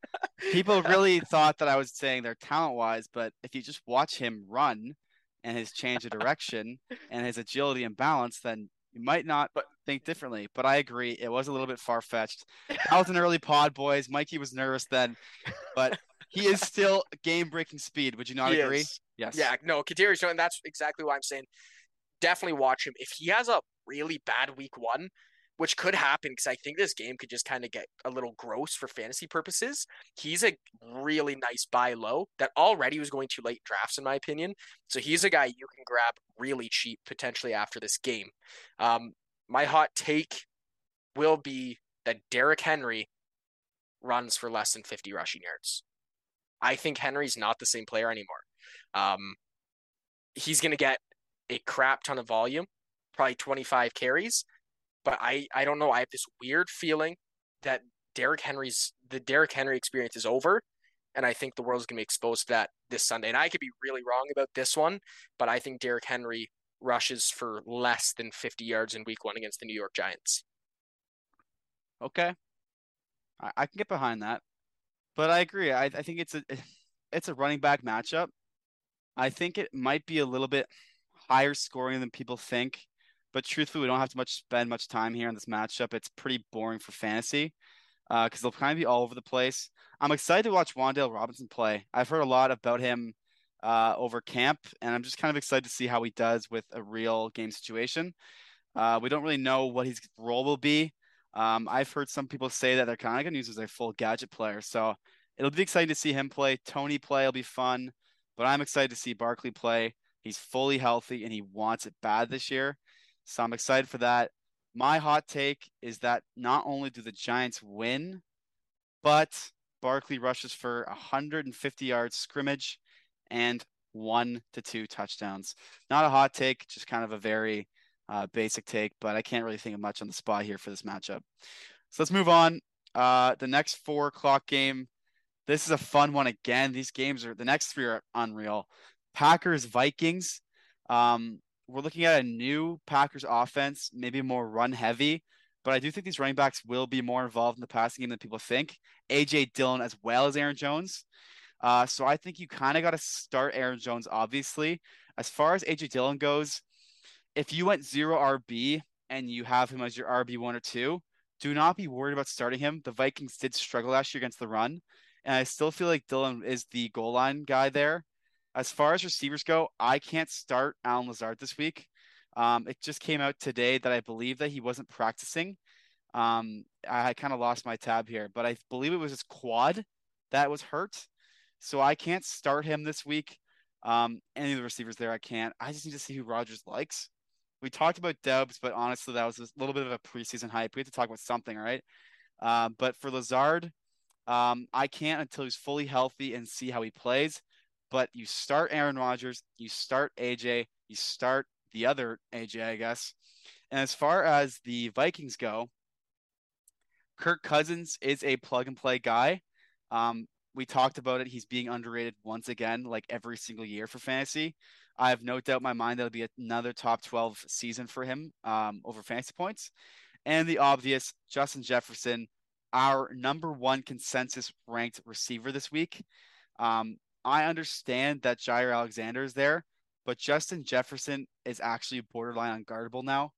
People really thought that I was saying they're talent wise, but if you just watch him run and his change of direction and his agility and balance, then you might not but, think differently. But I agree, it was a little bit far fetched. That was an early pod, boys. Mikey was nervous then, but he is still game breaking speed. Would you not He agree? is. Yes. Yeah, no, Kadarius Toney. That's exactly why I'm saying. Definitely watch him. If he has a really bad week one, which could happen because I think this game could just kind of get a little gross for fantasy purposes. He's a really nice buy low that already was going to late drafts, in my opinion. So he's a guy you can grab really cheap potentially after this game. Um, my hot take will be that Derrick Henry runs for less than 50 rushing yards. I think Henry's not the same player anymore. Um, he's going to get a crap ton of volume, probably 25 carries, but I I don't know. I have this weird feeling that Derrick Henry's the Derrick Henry experience is over, and I think the world's gonna be exposed to that this Sunday. And I could be really wrong about this one, but I think Derrick Henry rushes for less than 50 yards in Week One against the New York Giants. Okay. I, I can get behind that, but I agree. I, I think it's a it's a running back matchup. I think it might be a little bit higher scoring than people think, but truthfully, we don't have to much spend much time here on this matchup. It's pretty boring for fantasy because uh, they'll kind of be all over the place. I'm excited to watch Wan'Dale Robinson play. I've heard a lot about him uh, over camp, and I'm just kind of excited to see how he does with a real game situation. Uh, we don't really know what his role will be. Um, I've heard some people say that they're kind of going to use as a full gadget player, so it'll be exciting to see him play. Toney play will be fun, but I'm excited to see Barkley play. He's fully healthy and he wants it bad this year, so I'm excited for that. My hot take is that not only do the Giants win, but Barkley rushes for 150 yards scrimmage and one to two touchdowns. Not a hot take, just kind of a very uh, basic take, but I can't really think of much on the spot here for this matchup. So let's move on. Uh, the next four o'clock game. This is a fun one again. These games are the next three are unreal. Packers Vikings. Um, we're looking at a new Packers offense, maybe more run heavy, but I do think these running backs will be more involved in the passing game than people think. AJ Dillon as well as Aaron Jones. Uh, so I think you kind of got to start Aaron Jones, obviously. As far as AJ Dillon goes, if you went zero RB and you have him as your RB one or two, do not be worried about starting him. The Vikings did struggle last year against the run, and I still feel like Dillon is the goal line guy there. As far as receivers go, I can't start Allen Lazard this week. Um, it just came out today that I believe that he wasn't practicing. Um, I kind of lost my tab here, but I believe it was his quad that was hurt. So I can't start him this week. Um, any of the receivers there, I can't. I just need to see who Rodgers likes. we talked about Doubs, but honestly, that was a little bit of a preseason hype. We have to talk about something, right? Uh, but for Lazard, um, I can't until he's fully healthy and see how he plays. But you start Aaron Rodgers, you start AJ, you start the other AJ, I guess. And as far as the Vikings go, Kirk Cousins is a plug and play guy. Um, we talked about it. He's being underrated once again, like every single year for fantasy. I have no doubt in my mind that'll be another top 12 season for him um, over fantasy points. And the obvious, Justin Jefferson, our number one consensus ranked receiver this week. Um, I understand that Jaire Alexander is there, but Justin Jefferson is actually borderline unguardable now.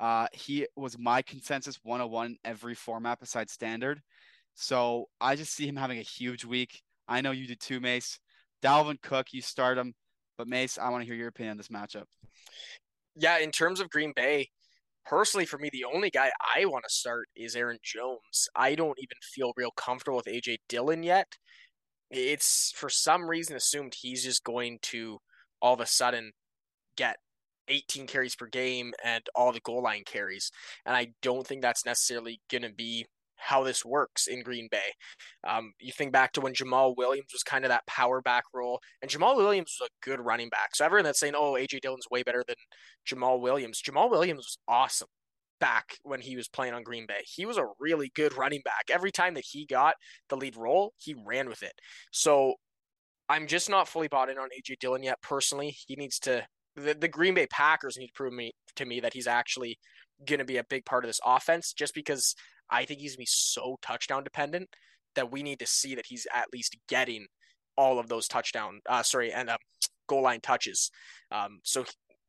Uh, he was my consensus 101 every format besides standard. So I just see him having a huge week. I know you did too, Mace. Dalvin Cook, you start him. But Mace, I want to hear your opinion on this matchup. Yeah, in terms of Green Bay, personally for me, the only guy I want to start is Aaron Jones. I don't even feel real comfortable with AJ Dillon yet. It's for some reason assumed he's just going to all of a sudden get 18 carries per game and all the goal line carries. And I don't think that's necessarily going to be how this works in Green Bay. Um, you think back to when Jamaal Williams was kind of that power back role, and Jamaal Williams was a good running back. So everyone that's saying, "Oh, AJ Dillon's way better than Jamaal Williams," Jamaal Williams was awesome back when he was playing on Green Bay. He was a really good running back. Every time that he got the lead role, he ran with it. So I'm just not fully bought in on AJ Dillon yet. Personally, he needs to. The, the Green Bay Packers need to prove me to me that he's actually going to be a big part of this offense. Just because I think he's gonna be so touchdown dependent that we need to see that he's at least getting all of those touchdown, uh, sorry, and uh, goal line touches. Um, so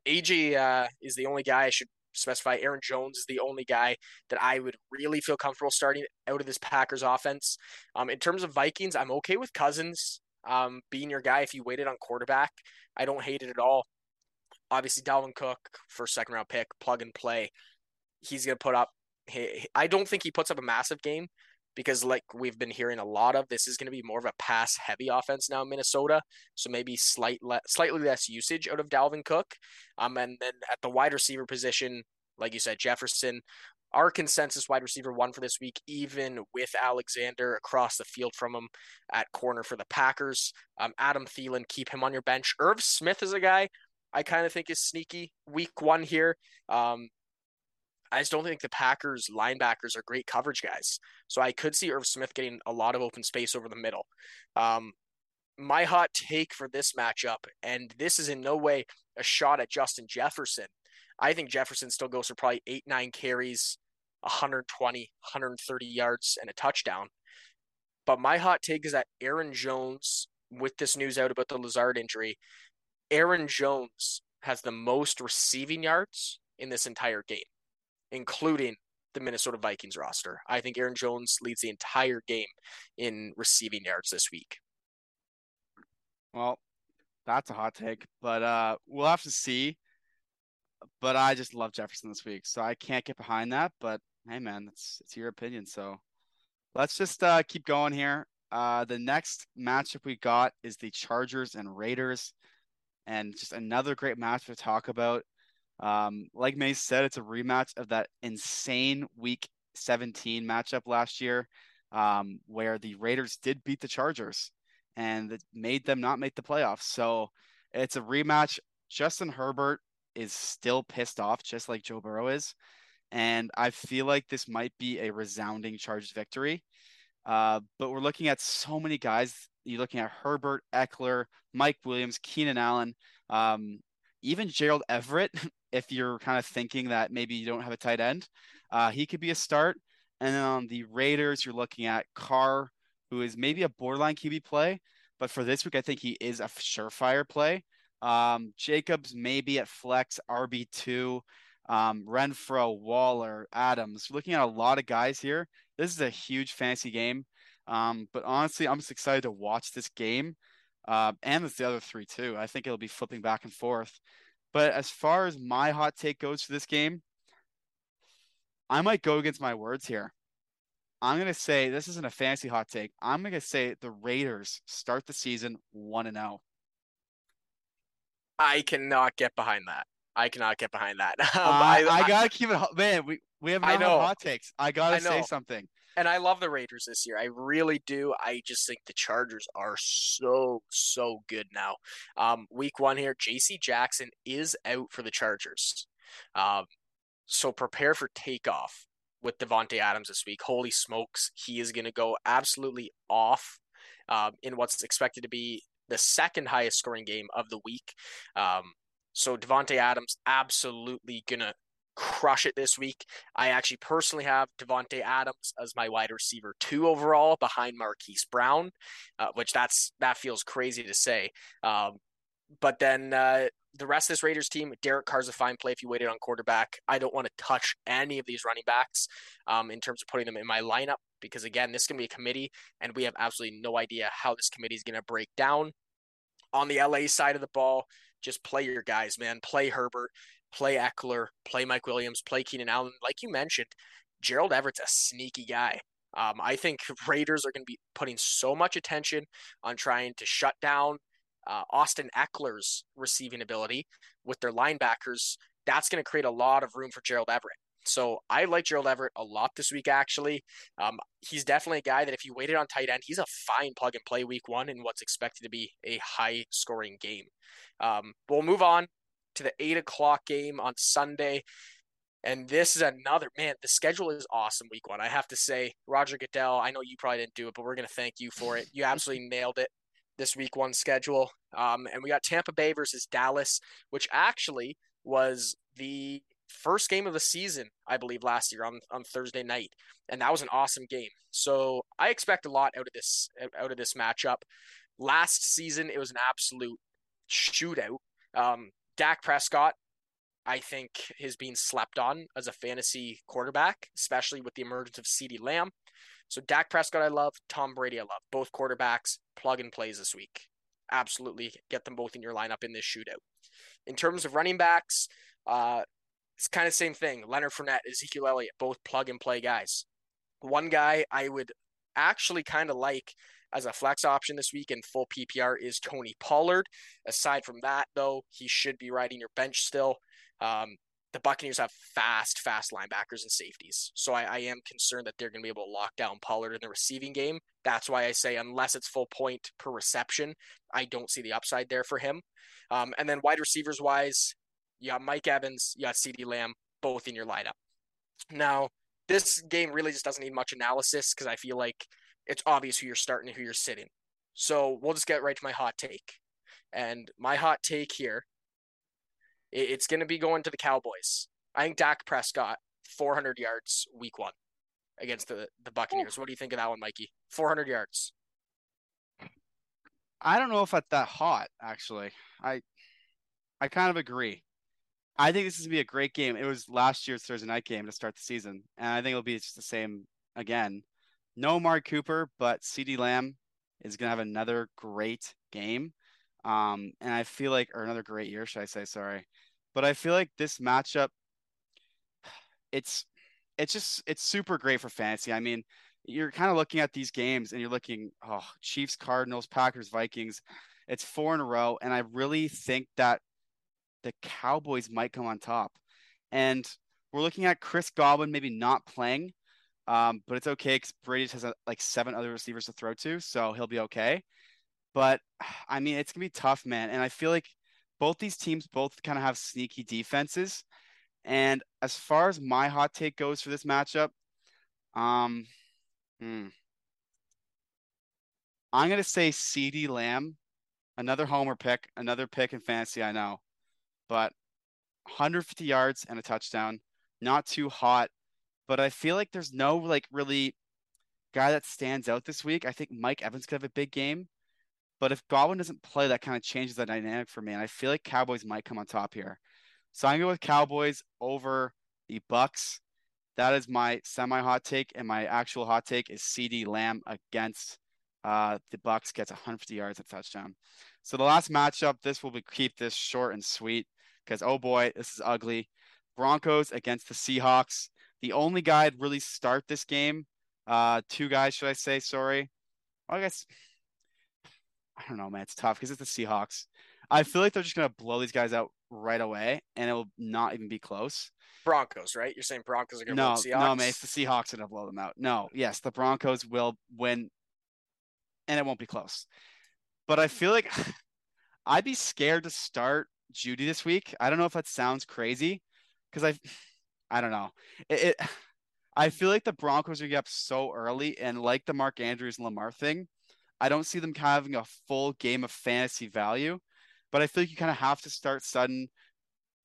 AJ uh, is the only guy I should specify. Aaron Jones is the only guy that I would really feel comfortable starting out of this Packers offense. Um, in terms of Vikings, I'm okay with Cousins um, being your guy if you waited on quarterback. I don't hate it at all. Obviously, Dalvin Cook, first second round pick, plug and play. He's going to put up I don't think he puts up a massive game because, like we've been hearing a lot of, this is going to be more of a pass heavy offense now in Minnesota. So maybe slight le- slightly less usage out of Dalvin Cook. Um, and then at the wide receiver position, like you said, Jefferson, our consensus wide receiver one for this week, even with Alexander across the field from him at corner for the Packers. Um, Adam Thielen, keep him on your bench. Irv Smith is a guy I kind of think is sneaky week one here. Um, I just don't think the Packers linebackers are great coverage guys. So I could see Irv Smith getting a lot of open space over the middle. Um, my hot take for this matchup, and this is in no way a shot at Justin Jefferson. I think Jefferson still goes for probably eight, nine carries, 120, 130 yards, and a touchdown. But my hot take is that Aaron Jones, with this news out about the Lazard injury, Aaron Jones has the most receiving yards in this entire game including the Minnesota Vikings roster. I think Aaron Jones leads the entire game in receiving yards this week. Well, that's a hot take, but uh, we'll have to see. But I just love Jefferson this week, so I can't get behind that. But hey, man, it's it's your opinion. So let's just uh, keep going here. Uh, the next matchup we got is the Chargers and Raiders, and just another great match to talk about. Um, like May said, it's a rematch of that insane week 17 matchup last year, um, where the Raiders did beat the Chargers and it made them not make the playoffs. So it's a rematch. Justin Herbert is still pissed off, just like Joe Burrow is. And I feel like this might be a resounding Chargers victory. Uh, but we're looking at so many guys. You're looking at Herbert, Ekeler, Mike Williams, Keenan Allen, um, even Gerald Everett if you're kind of thinking that maybe you don't have a tight end. Uh, he could be a start. And then on the Raiders, you're looking at Carr, who is maybe a borderline QB play, but for this week, I think he is a surefire play. Um, Jacobs maybe at flex RB2, um, Renfrow, Waller, Adams. Looking at a lot of guys here. This is a huge fantasy game. Um, but honestly, I'm just excited to watch this game. Uh, and it's the other three too. I think it'll be flipping back and forth. But as far as my hot take goes for this game, I might go against my words here. I'm going to say this isn't a fancy hot take. I'm going to say the Raiders start the season 1 and 0. I cannot get behind that. I cannot get behind that. Um, I, I, I, gotta keep it, man. We we have no hot takes. I gotta I say something. And I love the Raiders this year. I really do. I just think the Chargers are so so good now. Um, week one here, J.C. Jackson is out for the Chargers. Um, so prepare for takeoff with Davante Adams this week. Holy smokes, he is going to go absolutely off um, in what's expected to be the second highest scoring game of the week. Um, so Davante Adams absolutely gonna crush it this week. I actually personally have Davante Adams as my wide receiver two overall behind Marquise Brown, uh, which that's that feels crazy to say. Um, but then uh, the rest of this Raiders team, Derek Carr's a fine play if you waited on quarterback. I don't want to touch any of these running backs um, in terms of putting them in my lineup because again, this is going to be a committee, and we have absolutely no idea how this committee is going to break down. On the LA side of the ball, just play your guys, man. Play Herbert, play Ekeler, play Mike Williams, play Keenan Allen. Like you mentioned, Gerald Everett's a sneaky guy. Um, I think Raiders are going to be putting so much attention on trying to shut down uh, Austin Ekeler's receiving ability with their linebackers. That's going to create a lot of room for Gerald Everett. So I like Gerald Everett a lot this week, actually. Um, he's definitely a guy that if you waited on tight end, he's a fine plug and play week one in what's expected to be a high scoring game. Um, we'll move on to the eight o'clock game on Sunday. And this is another man. The schedule is awesome week one. I have to say, Roger Goodell. I know you probably didn't do it, but we're gonna thank you for it. You absolutely nailed it. This week one schedule. Um, and we got Tampa Bay versus Dallas, which actually was the first game of the season, I believe, last year on, on Thursday night, and that was an awesome game. So I expect a lot out of this out of this matchup. Last season, it was an absolute shootout. Um, Dak Prescott, I think, has been slept on as a fantasy quarterback, especially with the emergence of CeeDee Lamb. So Dak Prescott, I love. Tom Brady, I love. Both quarterbacks, plug and plays this week. Absolutely, get them both in your lineup in this shootout. In terms of running backs, uh, it's kind of same thing. Leonard Fournette, Ezekiel Elliott, both plug and play guys. One guy I would actually kind of like as a flex option this week in full PPR is Tony Pollard. Aside from that, though, he should be riding your bench still. Um, the Buccaneers have fast, fast linebackers and safeties. So I, I am concerned that they're going to be able to lock down Pollard in the receiving game. That's why I say, unless it's full point per reception, I don't see the upside there for him. Um, and then wide receivers wise, you got Mike Evans, you got CeeDee Lamb, both in your lineup. Now, this game really just doesn't need much analysis because I feel like it's obvious who you're starting and who you're sitting. So we'll just get right to my hot take. And my hot take here, it's going to be going to the Cowboys. I think Dak Prescott, 400 yards week one against the, the Buccaneers. What do you think of that one, Mikey? 400 yards. I don't know if that's that hot, actually. I I kind of agree. I think this is gonna be a great game. It was last year's Thursday night game to start the season, and I think it'll be just the same again. No Amari Cooper, but CeeDee Lamb is gonna have another great game. Um, and I feel like, or another great year, should I say? Sorry, but I feel like this matchup, it's, it's just, it's super great for fantasy. I mean, you're kind of looking at these games and you're looking, oh, Chiefs, Cardinals, Packers, Vikings. It's four in a row, and I really think that the Cowboys might come on top. And we're looking at Chris Godwin maybe not playing, um, but it's okay because Brady has a, like seven other receivers to throw to, so he'll be okay. But I mean, it's gonna be tough, man. And I feel like both these teams both kind of have sneaky defenses. And as far as my hot take goes for this matchup, um, hmm, I'm gonna say CeeDee Lamb, another homer pick, another pick in fantasy. I know, but 150 yards and a touchdown. Not too hot, but I feel like there's no like really guy that stands out this week. I think Mike Evans could have a big game, but if Godwin doesn't play, that kind of changes the dynamic for me. And I feel like Cowboys might come on top here. So I'm going with Cowboys over the Bucs. That is my semi hot take, and my actual hot take is CeeDee Lamb against uh, the Bucs gets 150 yards at touchdown. So the last matchup, this will be keep this short and sweet because oh boy, this is ugly. Broncos against the Seahawks. The only guy to really start this game, uh, two guys, should I say? Sorry. Well, I guess I don't know, man. It's tough because it's the Seahawks. I feel like they're just gonna blow these guys out right away, and it will not even be close. Broncos, right? You're saying Broncos are going No, to blow the Seahawks? no, Mace. The Seahawks to blow them out. No, yes, the Broncos will win, and it won't be close. But I feel like I'd be scared to start Jeudy this week. I don't know if that sounds crazy, because I, I don't know. It, it, I feel like the Broncos are up so early, and like the Mark Andrews and Lamar thing, I don't see them kind of having a full game of fantasy value. But I feel like you kind of have to start Sutton.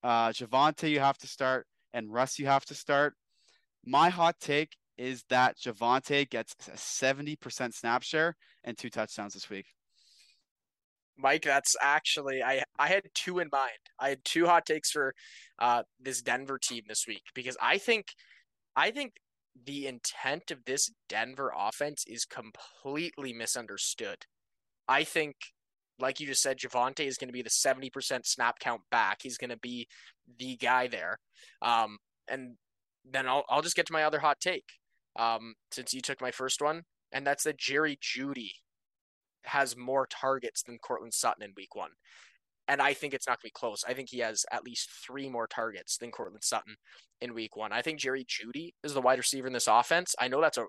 Uh, Javonte, you have to start, and Russ, you have to start. My hot take is that Javonte gets a 70% snap share and two touchdowns this week. Mike, that's actually I I had two in mind. I had two hot takes for uh this Denver team this week because I think I think the intent of this Denver offense is completely misunderstood. I think like you just said, Javonte is going to be the 70% snap count back. He's going to be the guy there. Um, and then I'll, I'll just get to my other hot take um, since you took my first one, and that's that Jerry Jeudy has more targets than Courtland Sutton in week one. And I think it's not going to be close. I think he has at least three more targets than Courtland Sutton in week one. I think Jerry Jeudy is the wide receiver in this offense. I know that's a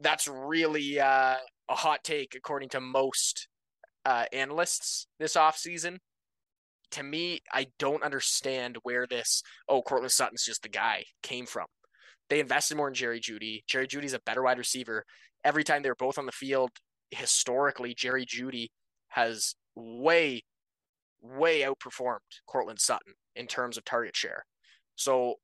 that's really uh, a hot take according to most uh, analysts this offseason. To me, I don't understand where this, oh, Courtland Sutton's just the guy, came from. They invested more in Jerry Jeudy. Jerry Jeudy's a better wide receiver. Every time they're both on the field, historically, Jerry Jeudy has way, way outperformed Courtland Sutton in terms of target share. So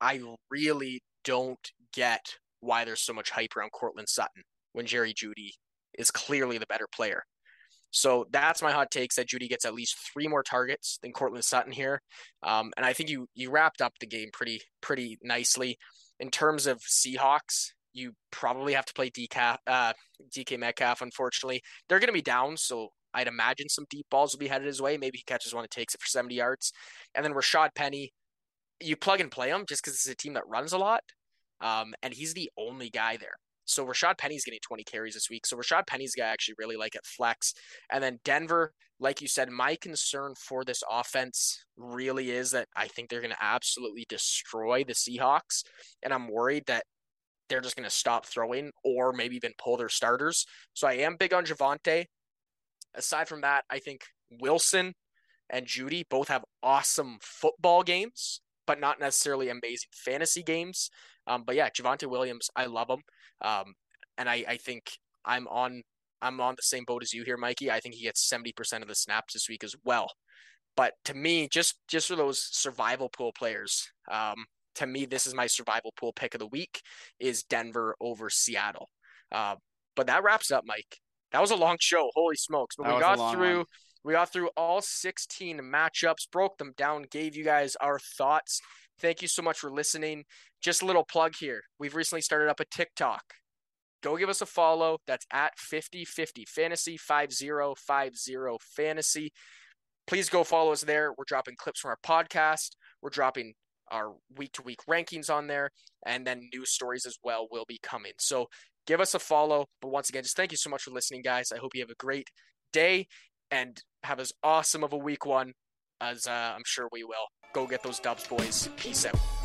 I really don't get why there's so much hype around Courtland Sutton when Jerry Jeudy is clearly the better player. So that's my hot takes that Jeudy gets at least three more targets than Courtland Sutton here. Um, and I think you you wrapped up the game pretty pretty nicely. In terms of Seahawks, you probably have to play DK, uh, DK Metcalf. Unfortunately, they're going to be down, so I'd imagine some deep balls will be headed his way. Maybe he catches one and takes it for 70 yards. And then Rashad Penny, you plug and play him just because it's a team that runs a lot. Um, and he's the only guy there. So Rashad Penny's getting 20 carries this week. So Rashad Penny's guy I actually really like at flex. And then Denver, like you said, my concern for this offense really is that I think they're going to absolutely destroy the Seahawks. And I'm worried that they're just going to stop throwing or maybe even pull their starters. So I am big on Javonte. Aside from that, I think Wilson and Jeudy both have awesome football games, but not necessarily amazing fantasy games. Um, but yeah, Javonte Williams, I love him. Um, and I, I think I'm on I'm on the same boat as you here, Mikey. I think he gets 70% of the snaps this week as well. But to me, just just for those survival pool players, um, to me, this is my survival pool pick of the week is Denver over Seattle. Uh, but that wraps up, Mike. That was a long show. Holy smokes! But That we got through. one. We got through all 16 matchups, broke them down, gave you guys our thoughts. Thank you so much for listening. Just a little plug here. We've recently started up a TikTok. Go give us a follow. That's at 5050 fantasy, 5050 fantasy. Please go follow us there. We're dropping clips from our podcast. We're dropping our week to week rankings on there, and then news stories as well will be coming. So give us a follow. But once again, just thank you so much for listening, guys. I hope you have a great day and have as awesome of a week one as uh, I'm sure we will. Go get those dubs, boys. Peace out.